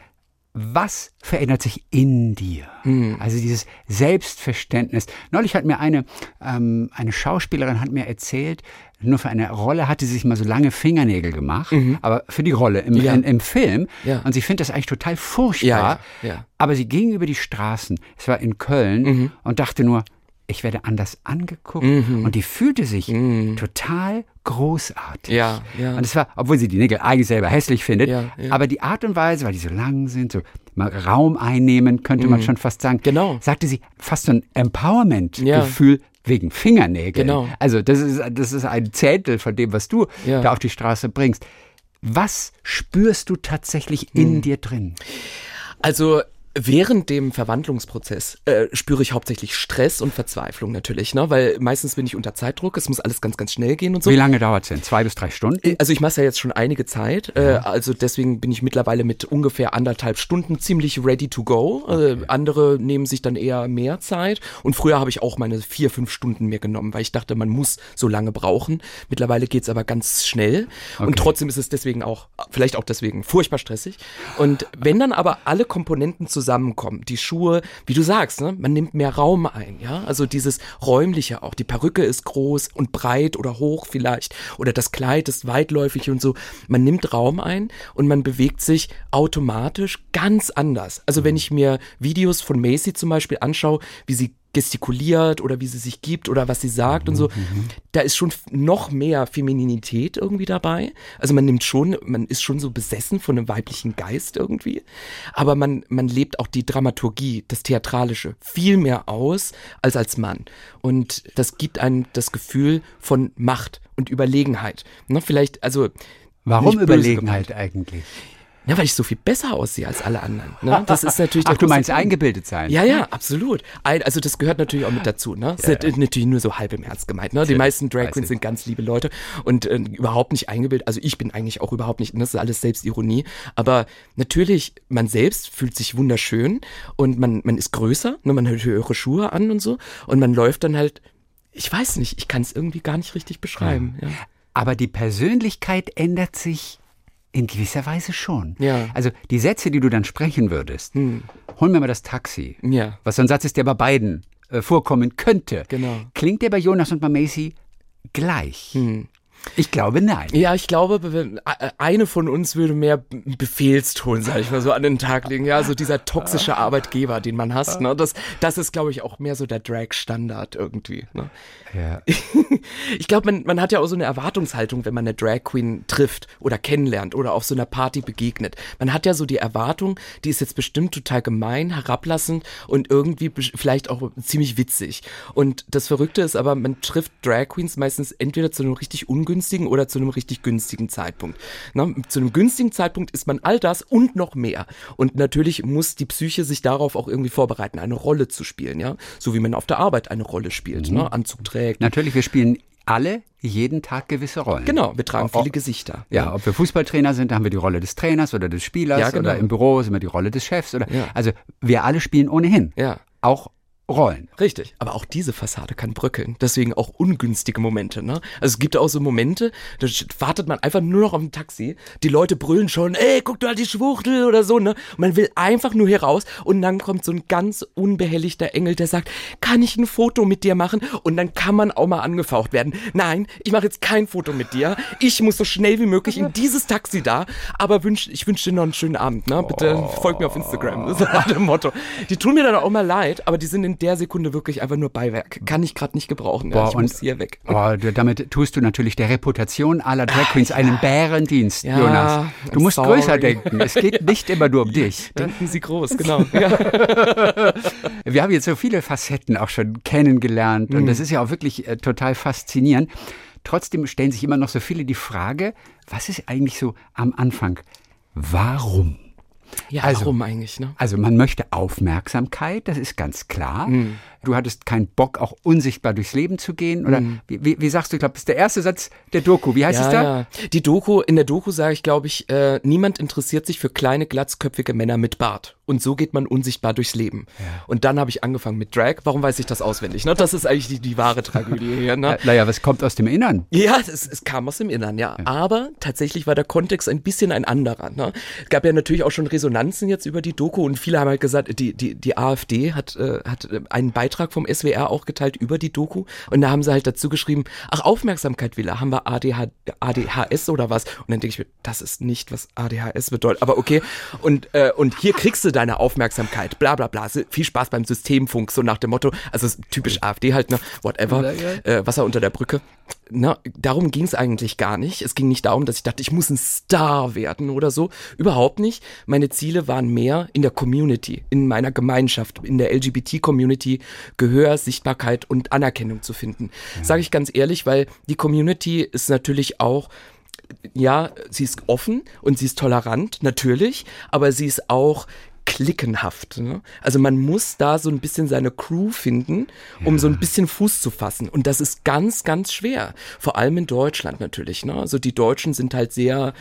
was verändert sich in dir? Mhm. Also dieses Selbstverständnis. Neulich hat mir eine, ähm, eine Schauspielerin hat mir erzählt, nur für eine Rolle hatte sie sich mal so lange Fingernägel gemacht, mhm. aber für die Rolle im, ja. in, im Film. Ja. Und sie findet das eigentlich total furchtbar. Ja, aber sie ging über die Straßen, es war in Köln, mhm. und dachte nur, ich werde anders angeguckt. Mhm. Und die fühlte sich mhm. total großartig. Ja, ja. Und es war, obwohl sie die Nägel eigentlich selber hässlich findet, ja, ja. aber die Art und Weise, weil die so lang sind, so Raum einnehmen, könnte mhm. man schon fast sagen. Genau. Sagte sie, fast so ein Empowerment-Gefühl wegen Fingernägeln. Genau. Also das ist, das ist ein Zehntel von dem, was du da auf die Straße bringst. Was spürst du tatsächlich in hm. dir drin? Also Während dem Verwandlungsprozess äh, spüre ich hauptsächlich Stress und Verzweiflung natürlich, ne? weil meistens bin ich unter Zeitdruck, es muss alles ganz, ganz schnell gehen und so. Wie lange dauert es denn? Zwei bis drei Stunden? Äh, also ich mache ja jetzt schon einige Zeit, äh, also deswegen bin ich mittlerweile mit ungefähr anderthalb Stunden ziemlich ready to go. Äh, okay. Äh, andere nehmen sich dann eher mehr Zeit und früher habe ich auch meine vier, fünf Stunden mir genommen, weil ich dachte, man muss so lange brauchen. Mittlerweile geht's aber ganz schnell okay. und trotzdem ist es deswegen auch, vielleicht auch deswegen, furchtbar stressig. Und wenn dann aber alle Komponenten zusammen zusammenkommen. Die Schuhe, wie du sagst, ne, man nimmt mehr Raum ein, ja. Also dieses räumliche auch. Die Perücke ist groß und breit oder hoch vielleicht oder das Kleid ist weitläufig und so. Man nimmt Raum ein und man bewegt sich automatisch ganz anders. Also wenn ich mir Videos von Macy zum Beispiel anschaue, wie sie gestikuliert oder wie sie sich gibt oder was sie sagt und so. Mhm. Da ist schon noch mehr Femininität irgendwie dabei. Also man nimmt schon, man ist schon so besessen von einem weiblichen Geist irgendwie. Aber man, man lebt auch die Dramaturgie, das Theatralische viel mehr aus als als Mann. Und das gibt einem das Gefühl von Macht und Überlegenheit. Ne, vielleicht, also. Warum Überlegenheit eigentlich? Ja, weil ich so viel besser aussehe als alle anderen. Ne? Das ist natürlich. [LAUGHS] Ach, du meinst Punkt. eingebildet sein? Ja, ja, absolut. Also das gehört natürlich auch mit dazu. Ne? Das ja, ist ja. natürlich nur so halb im Ernst gemeint. Ne? Die meisten Drag Queens sind ganz liebe Leute und äh, überhaupt nicht eingebildet. Also ich bin eigentlich auch überhaupt nicht. Das ist alles Selbstironie. Aber natürlich, man selbst fühlt sich wunderschön und man man ist größer. Ne? Man hat höhere Schuhe an und so und man läuft dann halt. Ich weiß nicht. Ich kann es irgendwie gar nicht richtig beschreiben. Ja. Aber die Persönlichkeit ändert sich in gewisser Weise schon. Ja. Also die Sätze, die du dann sprechen würdest, hm. hol mir mal das Taxi. Ja. Was so ein Satz ist, der bei beiden äh, vorkommen könnte. Genau. Klingt der bei Jonas und bei Macy gleich? Hm. Ich glaube nein. Ja, ich glaube, äh, eine von uns würde mehr Befehlston, sag ich mal, so an den Tag legen. Ja, so dieser toxische Arbeitgeber, den man hasst. Ne? Das, das ist, glaube ich, auch mehr so der Drag-Standard irgendwie. Ne? Ja. [LAUGHS] ich glaube, man, man hat ja auch so eine Erwartungshaltung, wenn man eine Drag Queen trifft oder kennenlernt oder auf so einer Party begegnet. Man hat ja so die Erwartung, die ist jetzt bestimmt total gemein, herablassend und irgendwie vielleicht auch ziemlich witzig. Und das Verrückte ist aber, man trifft Drag Queens meistens entweder zu einem richtig ungünstigen oder zu einem richtig günstigen Zeitpunkt. Na, zu einem günstigen Zeitpunkt ist man all das und noch mehr. Und natürlich muss die Psyche sich darauf auch irgendwie vorbereiten, eine Rolle zu spielen, ja. So wie man auf der Arbeit eine Rolle spielt, mhm. ne? Anzug trägt. Natürlich, wir spielen alle jeden Tag gewisse Rollen. Genau, wir tragen viele Gesichter. Ja, ob wir Fußballtrainer sind, haben wir die Rolle des Trainers oder des Spielers ja, genau. oder im Büro sind wir die Rolle des Chefs oder ja. also wir alle spielen ohnehin. Ja. Auch Rollen. Richtig. Aber auch diese Fassade kann bröckeln. Deswegen auch ungünstige Momente. Ne? Also es gibt auch so Momente, da wartet man einfach nur noch auf ein Taxi. Die Leute brüllen schon, ey, guck doch die Schwuchtel oder so. Ne? Man will einfach nur hier raus. Und dann kommt so ein ganz unbehelligter Engel, der sagt, kann ich ein Foto mit dir machen? Und dann kann man auch mal angefaucht werden. Nein, ich mache jetzt kein Foto mit dir. Ich muss so schnell wie möglich in dieses Taxi da. Aber wünsch, ich wünsche dir noch einen schönen Abend. Ne? Bitte oh. folg mir auf Instagram. Das ist [LAUGHS] das Motto. Die tun mir dann auch mal leid, aber die sind in in der Sekunde wirklich einfach nur Beiwerk. Kann ich gerade nicht gebrauchen. Boah, ja, ich und, muss hier weg. Boah, damit tust du natürlich der Reputation aller Drag Queens Ach, einen Bärendienst, ja, Jonas. Du musst sorry. größer denken. Es geht nicht immer nur um [LAUGHS] dich. Denken Sie groß, genau. [LAUGHS] Ja. Wir haben jetzt so viele Facetten auch schon kennengelernt mhm. und das ist ja auch wirklich äh, total faszinierend. Trotzdem stellen sich immer noch so viele die Frage, was ist eigentlich so am Anfang? Warum? Ja, also, warum eigentlich? Ne? Also man möchte Aufmerksamkeit, das ist ganz klar. Mhm. Du hattest keinen Bock, auch unsichtbar durchs Leben zu gehen? Oder mhm. wie, wie, wie, sagst du, ich glaube, das ist der erste Satz der Doku. Wie heißt ja, es da? Ja. Die Doku, in der Doku sage ich, glaube ich, äh, niemand interessiert sich für kleine, glatzköpfige Männer mit Bart. Und so geht man unsichtbar durchs Leben. Ja. Und dann habe ich angefangen mit Drag. Warum weiß ich das auswendig? Ne? Das ist eigentlich die, die wahre Tragödie hier. Ne? Naja, was kommt aus dem Innern? Ja, es, es kam aus dem Innern, ja. ja. Aber tatsächlich war der Kontext ein bisschen ein anderer. Ne? Es gab ja natürlich auch schon Resonanzen jetzt über die Doku und viele haben halt gesagt, die, die, die AfD hat, äh, hat einen Beitrag vom SWR auch geteilt über die Doku. Und da haben sie halt dazu geschrieben, ach, Aufmerksamkeit will er, haben wir ADH, ADHS oder was? Und dann denke ich mir, das ist nicht, was ADHS bedeutet. Aber okay. Und, äh, und hier kriegst du deine Aufmerksamkeit, bla bla bla. Viel Spaß beim Systemfunk, so nach dem Motto, also typisch AfD halt, ne, whatever, äh, Wasser unter der Brücke. Na, darum ging es eigentlich gar nicht. Es ging nicht darum, dass ich dachte, ich muss ein Star werden oder so. Überhaupt nicht. Meine Ziele waren mehr in der Community, in meiner Gemeinschaft, in der LGBT-Community Gehör, Sichtbarkeit und Anerkennung zu finden. Ja. Sage ich ganz ehrlich, weil die Community ist natürlich auch ja, sie ist offen und sie ist tolerant, natürlich, aber sie ist auch klickenhaft. Ne? Also man muss da so ein bisschen seine Crew finden, um ja. so ein bisschen Fuß zu fassen. Und das ist ganz, ganz schwer. Vor allem in Deutschland natürlich. Ne? Also die Deutschen sind halt sehr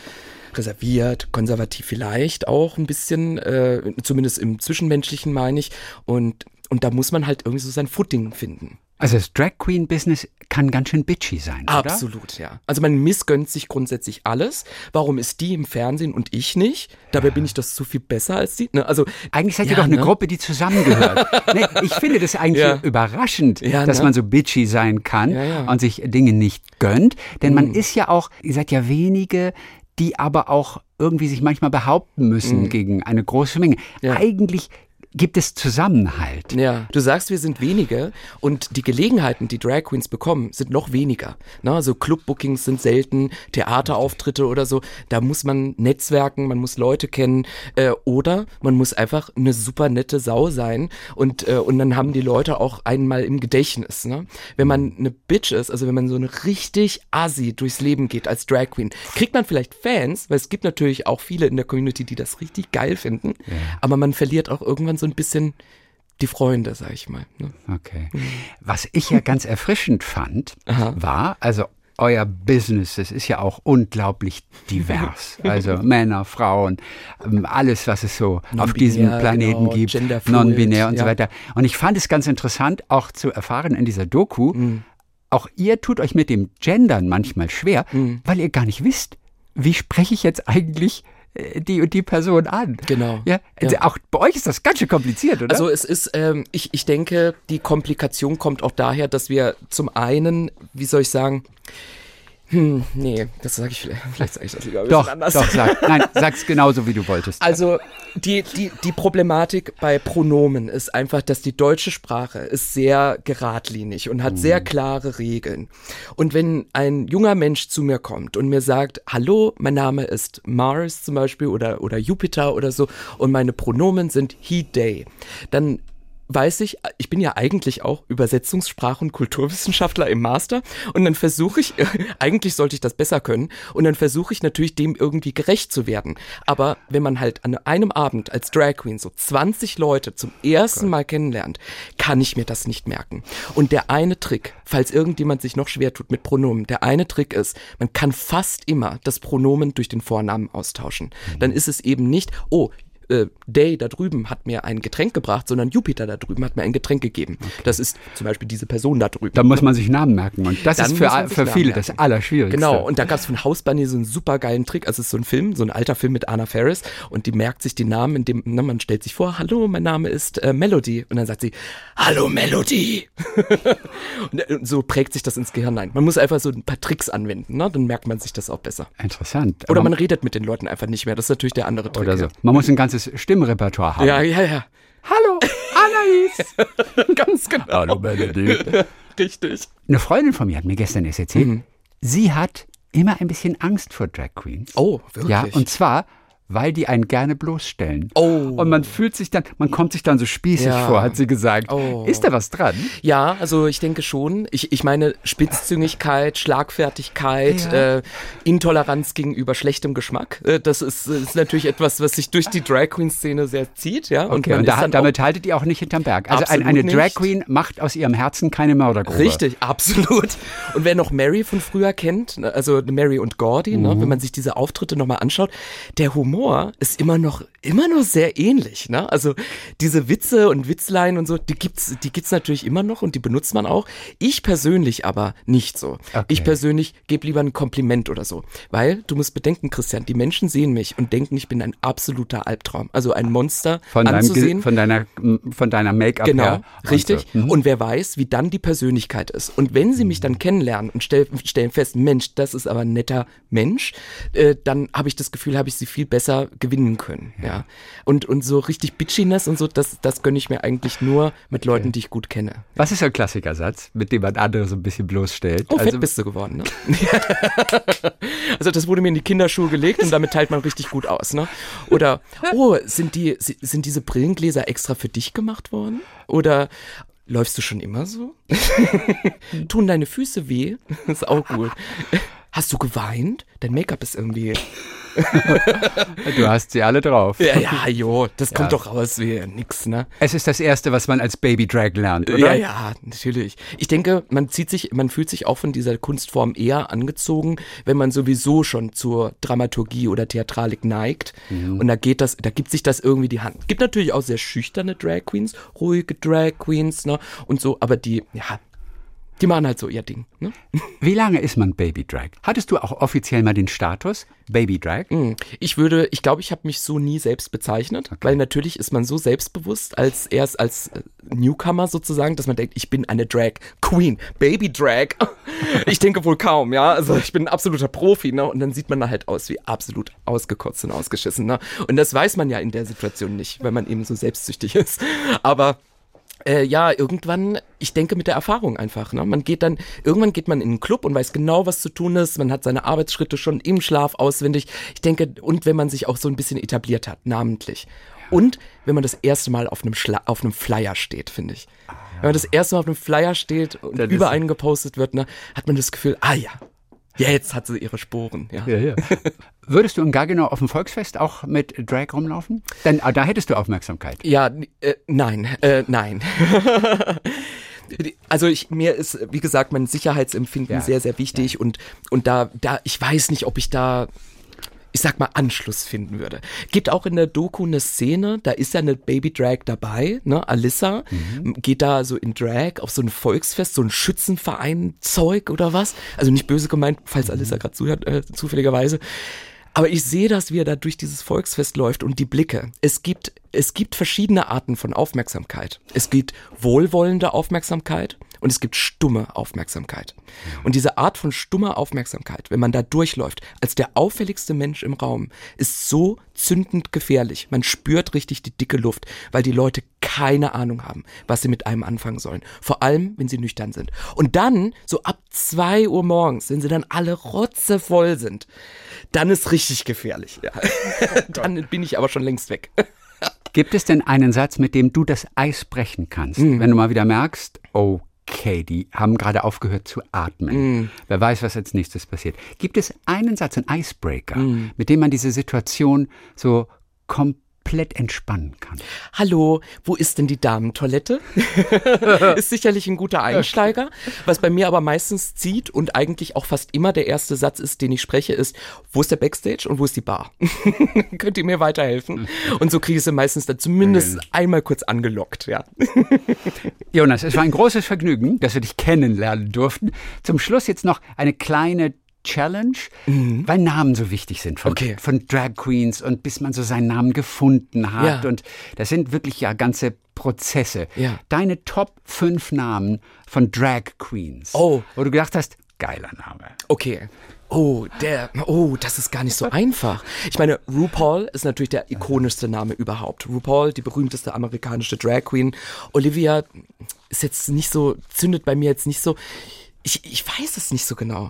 reserviert, konservativ vielleicht auch ein bisschen, äh, zumindest im Zwischenmenschlichen meine ich. Und, und da muss man halt irgendwie so sein Footing finden. Also das Drag Queen Business kann ganz schön bitchy sein, oder? Absolut, ja. Also man missgönnt sich grundsätzlich alles. Warum ist die im Fernsehen und ich nicht? Dabei ja. bin ich das zu viel besser als die. Ne? Also eigentlich seid ihr doch eine ne? Gruppe, die zusammengehört. [LAUGHS] nee, ich finde das eigentlich ja. überraschend, ja, dass ne? man so bitchy sein kann und sich Dinge nicht gönnt, denn man mhm. ist ja auch, ihr seid ja wenige, die aber auch irgendwie sich manchmal behaupten müssen mhm. gegen eine große Menge. Eigentlich gibt es Zusammenhalt. Ja, du sagst, wir sind wenige und die Gelegenheiten, die Drag Queens bekommen, sind noch weniger. Na, also Clubbookings sind selten, Theaterauftritte oder so. Da muss man netzwerken, man muss Leute kennen äh, oder man muss einfach eine super nette Sau sein und, äh, und dann haben die Leute auch einmal im Gedächtnis. Ne? Wenn man eine Bitch ist, also wenn man so eine richtig assi durchs Leben geht als Drag Queen, kriegt man vielleicht Fans, weil es gibt natürlich auch viele in der Community, die das richtig geil finden, ja. aber man verliert auch irgendwann so so ein bisschen die Freunde, sag ich mal. Ne? Okay. Was ich ja ganz erfrischend fand, Aha. war, also euer Business, das ist ja auch unglaublich divers. [LAUGHS] Also Männer, Frauen, ähm, alles, was es so auf diesem Planeten genau, gibt, non-binär und ja. so weiter. Und ich fand es ganz interessant, auch zu erfahren in dieser Doku, mhm. auch ihr tut euch mit dem Gendern manchmal schwer, mhm. weil ihr gar nicht wisst, wie spreche ich jetzt eigentlich die und die Person an. Genau. Ja? Also ja. Auch bei euch ist das ganz schön kompliziert, oder? Also es ist, ähm, ich, ich denke, die Komplikation kommt auch daher, dass wir zum einen, wie soll ich sagen, Hm, nee, das sage ich vielleicht. Vielleicht sage ich das lieber ein doch, anders. Doch, sag. Nein, sag's genauso, wie du wolltest. Also, die, die, die Problematik bei Pronomen ist einfach, dass die deutsche Sprache ist sehr geradlinig und hat sehr mhm. klare Regeln. Und wenn ein junger Mensch zu mir kommt und mir sagt, hallo, mein Name ist Mars zum Beispiel oder, oder Jupiter oder so und meine Pronomen sind he, they, dann weiß ich, ich bin ja eigentlich auch Übersetzungssprach- und Kulturwissenschaftler im Master und dann versuche ich, [LAUGHS] eigentlich sollte ich das besser können und dann versuche ich natürlich dem irgendwie gerecht zu werden. Aber wenn man halt an einem Abend als Drag Queen so 20 Leute zum ersten Mal kennenlernt, kann ich mir das nicht merken. Und der eine Trick, falls irgendjemand sich noch schwer tut mit Pronomen, der eine Trick ist, man kann fast immer das Pronomen durch den Vornamen austauschen. Dann ist es eben nicht, oh, äh, Day da drüben hat mir ein Getränk gebracht, sondern Jupiter da drüben hat mir ein Getränk gegeben. Okay. Das ist zum Beispiel diese Person da drüben. Da muss man sich Namen merken und das Dann ist für, für viele merken. das Allerschwierigste. Genau, und da gab es von Hausbunny so einen super geilen Trick. Also es ist so ein Film, so ein alter Film mit Anna Ferris und die merkt sich die Namen, indem ne, man stellt sich vor, hallo, mein Name ist äh, Melody und dann sagt sie, hallo Melody. [LAUGHS] und, äh, und so prägt sich das ins Gehirn ein. Man muss einfach so ein paar Tricks anwenden, ne? dann merkt man sich das auch besser. Interessant. Oder man redet mit den Leuten einfach nicht mehr. Das ist natürlich der andere Trick. Oder so. Man muss ein ganzes Stimmrepertoire haben. Ja, ja, ja. Hallo, Anais. [LAUGHS] Ganz genau. Hallo, Melody. Richtig. Eine Freundin von mir hat mir gestern erst erzählt, mhm. sie hat immer ein bisschen Angst vor Drag Queens. Oh, wirklich? Ja, und zwar, weil die einen gerne bloßstellen. Oh. Und man fühlt sich dann, man kommt sich dann so spießig ja. vor, hat sie gesagt. Oh. Ist da was dran? Ja, also ich denke schon. Ich, ich meine Spitzzüngigkeit, Schlagfertigkeit, ja. äh, Intoleranz gegenüber schlechtem Geschmack. Äh, das ist, ist natürlich etwas, was sich durch die Drag Queen Szene sehr zieht, ja. Und, okay, und da, damit haltet ihr auch nicht hinterm Berg. Also ein, eine Drag Queen macht aus ihrem Herzen keine Mördergrube. Richtig, absolut. Und wer noch Mary von früher kennt, ne, also Mary und Gordy, ne, mhm. ne, wenn man sich diese Auftritte nochmal anschaut, der Humor Humor ist immer noch, immer noch sehr ähnlich, ne? Also diese Witze und Witzlein und so, die gibt's, die gibt's natürlich immer noch und die benutzt man auch. Ich persönlich aber nicht so. Okay. Ich persönlich gebe lieber ein Kompliment oder so. Weil, du musst bedenken, Christian, die Menschen sehen mich und denken, ich bin ein absoluter Albtraum. Also ein Monster von anzusehen. Deinem, von deiner, von deiner Make-up Genau, her. richtig. Mhm. Und wer weiß, wie dann die Persönlichkeit ist. Und wenn sie mich dann kennenlernen und stell, stellen fest, Mensch, das ist aber ein netter Mensch, äh, dann habe ich das Gefühl, habe ich sie viel besser besser gewinnen können. Ja. ja. Und, und so richtig Bitchiness und so, das, das gönne ich mir eigentlich nur mit Leuten, die ich gut kenne. Was ist ein Klassikersatz, mit dem man andere so ein bisschen bloßstellt? Oh, also, fett bist du geworden, ne? [LAUGHS] also das wurde mir in die Kinderschuhe gelegt und damit teilt man richtig gut aus, ne? Oder, oh, sind die, sind diese Brillengläser extra für dich gemacht worden? Oder, Läufst du schon immer so? [LAUGHS] Tun deine Füße weh? [LAUGHS] ist auch gut. Hast du geweint? Dein Make-up ist irgendwie [LAUGHS] du hast sie alle drauf. Ja, ja, jo, das ja. kommt doch raus wie nix, ne? Es ist das Erste, was man als Baby Drag lernt, oder? Ja, ja, natürlich. Ich denke, man zieht sich, man fühlt sich auch von dieser Kunstform eher angezogen, wenn man sowieso schon zur Dramaturgie oder Theatralik neigt. Mhm. Und da geht das, da gibt sich das irgendwie die Hand. Gibt natürlich auch sehr schüchterne Drag Queens, ruhige Drag Queens, ne? Und so, aber die, ja, die machen halt so ihr Ding. Ne? Wie lange ist man Baby Drag? Hattest du auch offiziell mal den Status Baby Drag? Hm. Ich würde, ich glaube, ich habe mich so nie selbst bezeichnet, okay. weil natürlich ist man so selbstbewusst als erst als äh, Newcomer sozusagen, dass man denkt, ich bin eine Drag Queen, Baby Drag. [LAUGHS] ich denke wohl kaum, ja. Also ich bin ein absoluter Profi, ne? Und dann sieht man da halt aus wie absolut ausgekotzt und ausgeschissen, ne? Und das weiß man ja in der Situation nicht, weil man eben so selbstsüchtig [LAUGHS] ist. Aber äh, ja, irgendwann, ich denke mit der Erfahrung einfach. Ne? Man geht dann, irgendwann geht man in einen Club und weiß genau, was zu tun ist. Man hat seine Arbeitsschritte schon im Schlaf auswendig. Ich denke, und wenn man sich auch so ein bisschen etabliert hat, namentlich. Und wenn man das erste Mal auf einem, Schla auf einem Flyer steht, finde ich. Ah, wenn man das erste Mal auf einem Flyer steht und über einen gepostet wird, ne, hat man das Gefühl, ah ja, Jetzt hat sie ihre Sporen, ja. ja, ja. Würdest du in Gaggenau auf dem Volksfest auch mit Drag rumlaufen? Denn ah, da hättest du Aufmerksamkeit. Ja, äh, nein, äh, nein. [LAUGHS] also ich, mir ist, wie gesagt, mein Sicherheitsempfinden ja. sehr, sehr wichtig und, und da, da, ich weiß nicht, ob ich da ich sag mal, Anschluss finden würde. Gibt auch in der Doku eine Szene, da ist ja eine Baby Drag dabei, ne, Alissa, mhm. geht da so in Drag auf so ein Volksfest, so ein Schützenverein-Zeug oder was. Also nicht böse gemeint, falls mhm. Alissa gerade zuhört, äh, zufälligerweise. Aber ich sehe das, wie er da durch dieses Volksfest läuft und die Blicke. Es gibt, es gibt verschiedene Arten von Aufmerksamkeit. Es gibt wohlwollende Aufmerksamkeit und es gibt stumme Aufmerksamkeit. Und diese Art von stummer Aufmerksamkeit, wenn man da durchläuft, als der auffälligste Mensch im Raum, ist so zündend gefährlich. Man spürt richtig die dicke Luft, weil die Leute keine Ahnung haben, was sie mit einem anfangen sollen. Vor allem, wenn sie nüchtern sind. Und dann, so ab zwei Uhr morgens, wenn sie dann alle rotzevoll sind, dann ist richtig gefährlich. Ja. [LAUGHS] dann bin ich aber schon längst weg. Gibt es denn einen Satz, mit dem du das Eis brechen kannst, mhm. wenn du mal wieder merkst, okay, die haben gerade aufgehört zu atmen. Mm. Wer weiß, was als nächstes passiert. Gibt es einen Satz, einen Icebreaker, mm. mit dem man diese Situation so komplett komplett entspannen kann. Hallo, wo ist denn die Damentoilette? [LAUGHS] ist sicherlich ein guter Einsteiger. Was bei mir aber meistens zieht und eigentlich auch fast immer der erste Satz ist, den ich spreche, ist, wo ist der Backstage und wo ist die Bar? [LAUGHS] Könnt ihr mir weiterhelfen? Und so kriege ich sie meistens dann zumindest einmal kurz angelockt, ja. Jonas, es war ein großes Vergnügen, dass wir dich kennenlernen durften. Zum Schluss jetzt noch eine kleine Challenge, mhm. weil Namen so wichtig sind von, okay. von Drag Queens und bis man so seinen Namen gefunden hat. Ja. Und das sind wirklich ja ganze Prozesse. Ja. Deine Top 5 Namen von Drag Queens. Oh. Wo du gedacht hast, geiler Name. Okay. Oh, der, oh, das ist gar nicht so einfach. Ich meine, RuPaul ist natürlich der ikonischste Name überhaupt. RuPaul, die berühmteste amerikanische Drag Queen. Olivia ist jetzt nicht so, zündet bei mir jetzt nicht so. Ich, ich weiß es nicht so genau.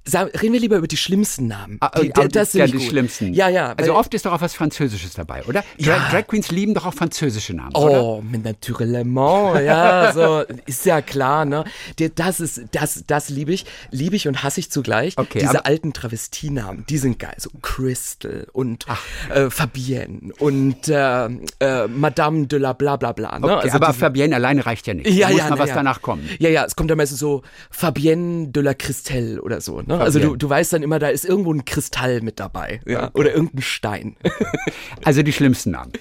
Reden wir lieber über die schlimmsten Namen. Ah, die, die, das sind ja, die gut. schlimmsten. Ja, ja. Also oft ist doch auch was Französisches dabei, oder? Ja. Drag, Drag Queens lieben doch auch französische Namen, oh, oder? mit naturellement, ja, [LAUGHS] so ist ja klar, ne? Das ist, das, das liebe ich, liebe ich und hasse ich zugleich. Okay, Diese alten Travestienamen, die sind geil, so Crystal und äh, Fabienne und äh, äh, Madame de la bla bla bla. Ne? Okay, also aber Fabienne alleine reicht ja nicht. Ja, da muss ja, mal was ja. danach kommen. Ja, ja, es kommt dann meistens so Fabienne de la Christelle oder so. Ne? Also du, du weißt dann immer, da ist irgendwo ein Kristall mit dabei ja? Okay. oder irgendein Stein. [LAUGHS] also die schlimmsten Namen.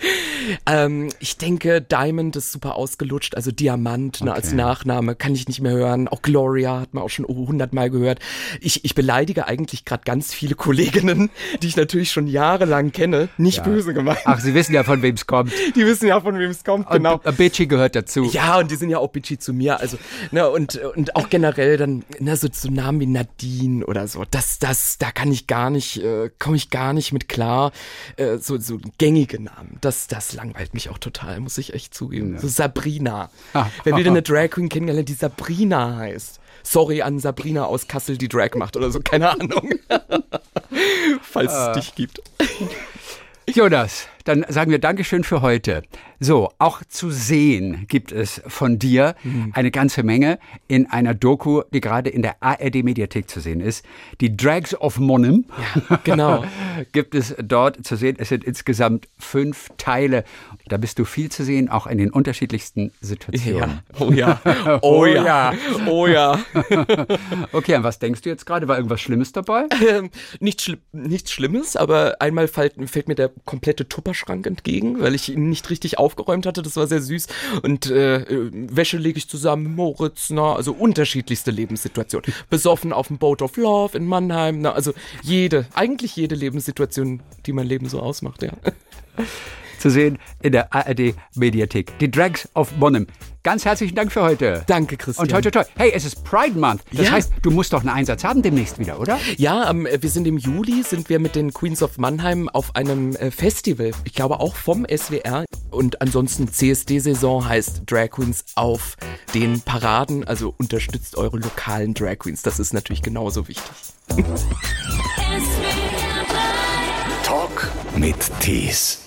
ähm, ich denke, Diamond ist super ausgelutscht, also Diamant ne, okay. als Nachname kann ich nicht mehr hören. Auch Gloria hat man auch schon hundertmal gehört. Ich, ich beleidige eigentlich gerade ganz viele Kolleginnen, die ich natürlich schon jahrelang kenne. Nicht ja. böse gemeint. Ach, sie wissen ja, von wem es kommt. [LAUGHS] Die wissen ja, von wem es kommt, genau. Und Bitchy gehört dazu. Ja, und die sind ja auch Bitchy zu mir. Also, ne, und, und auch generell dann, ne, so, so Namen wie Nadine oder so. Das, das, da kann ich gar nicht, äh, komme ich gar nicht mit klar. Äh, so, so gängige Namen. Das, das langweilt mich auch total, muss ich echt zugeben. Ja. So Sabrina. Ah, Wer will denn eine [LAUGHS] Drag Queen kennengelernt, die Sabrina heißt? Sorry an Sabrina aus Kassel, die Drag macht oder so, keine Ahnung. [LAUGHS] Falls ah. es dich gibt. Jonas, dann sagen wir Dankeschön für heute. So, auch zu sehen gibt es von dir mhm. eine ganze Menge in einer Doku, die gerade in der ARD Mediathek zu sehen ist. Die Drags of Monem. Ja, genau. [LAUGHS] gibt es dort zu sehen. Es sind insgesamt fünf Teile. Da bist du viel zu sehen, auch in den unterschiedlichsten Situationen. Ja. Oh ja. [LAUGHS] Oh, oh ja. Oh ja. [LAUGHS] okay, an was denkst du jetzt gerade? War irgendwas Schlimmes dabei? Ähm, nicht schli nichts Schlimmes, aber einmal fällt, fällt mir der komplette Tupperschrank entgegen, weil ich ihn nicht richtig auf aufgeräumt hatte. Das war sehr süß. Und äh, Wäsche lege ich zusammen, Moritz, na, also unterschiedlichste Lebenssituationen. Besoffen auf dem Boat of Love in Mannheim, na, also jede, eigentlich jede Lebenssituation, die mein Leben so ausmacht, ja. Zu sehen in der ARD Mediathek. Die Drags of Bonham. Ganz herzlichen Dank für heute. Danke, Christian. Und heute, toi. Hey, es ist Pride Month. Das ja. heißt, du musst doch einen Einsatz haben demnächst wieder, oder? Ja, ähm, wir sind im Juli, sind wir mit den Queens of Mannheim auf einem äh, Festival. Ich glaube auch vom SWR. Und ansonsten CSD-Saison heißt Drag Queens auf den Paraden. Also unterstützt eure lokalen Drag Queens. Das ist natürlich genauso wichtig. [LAUGHS] Talk mit Tees.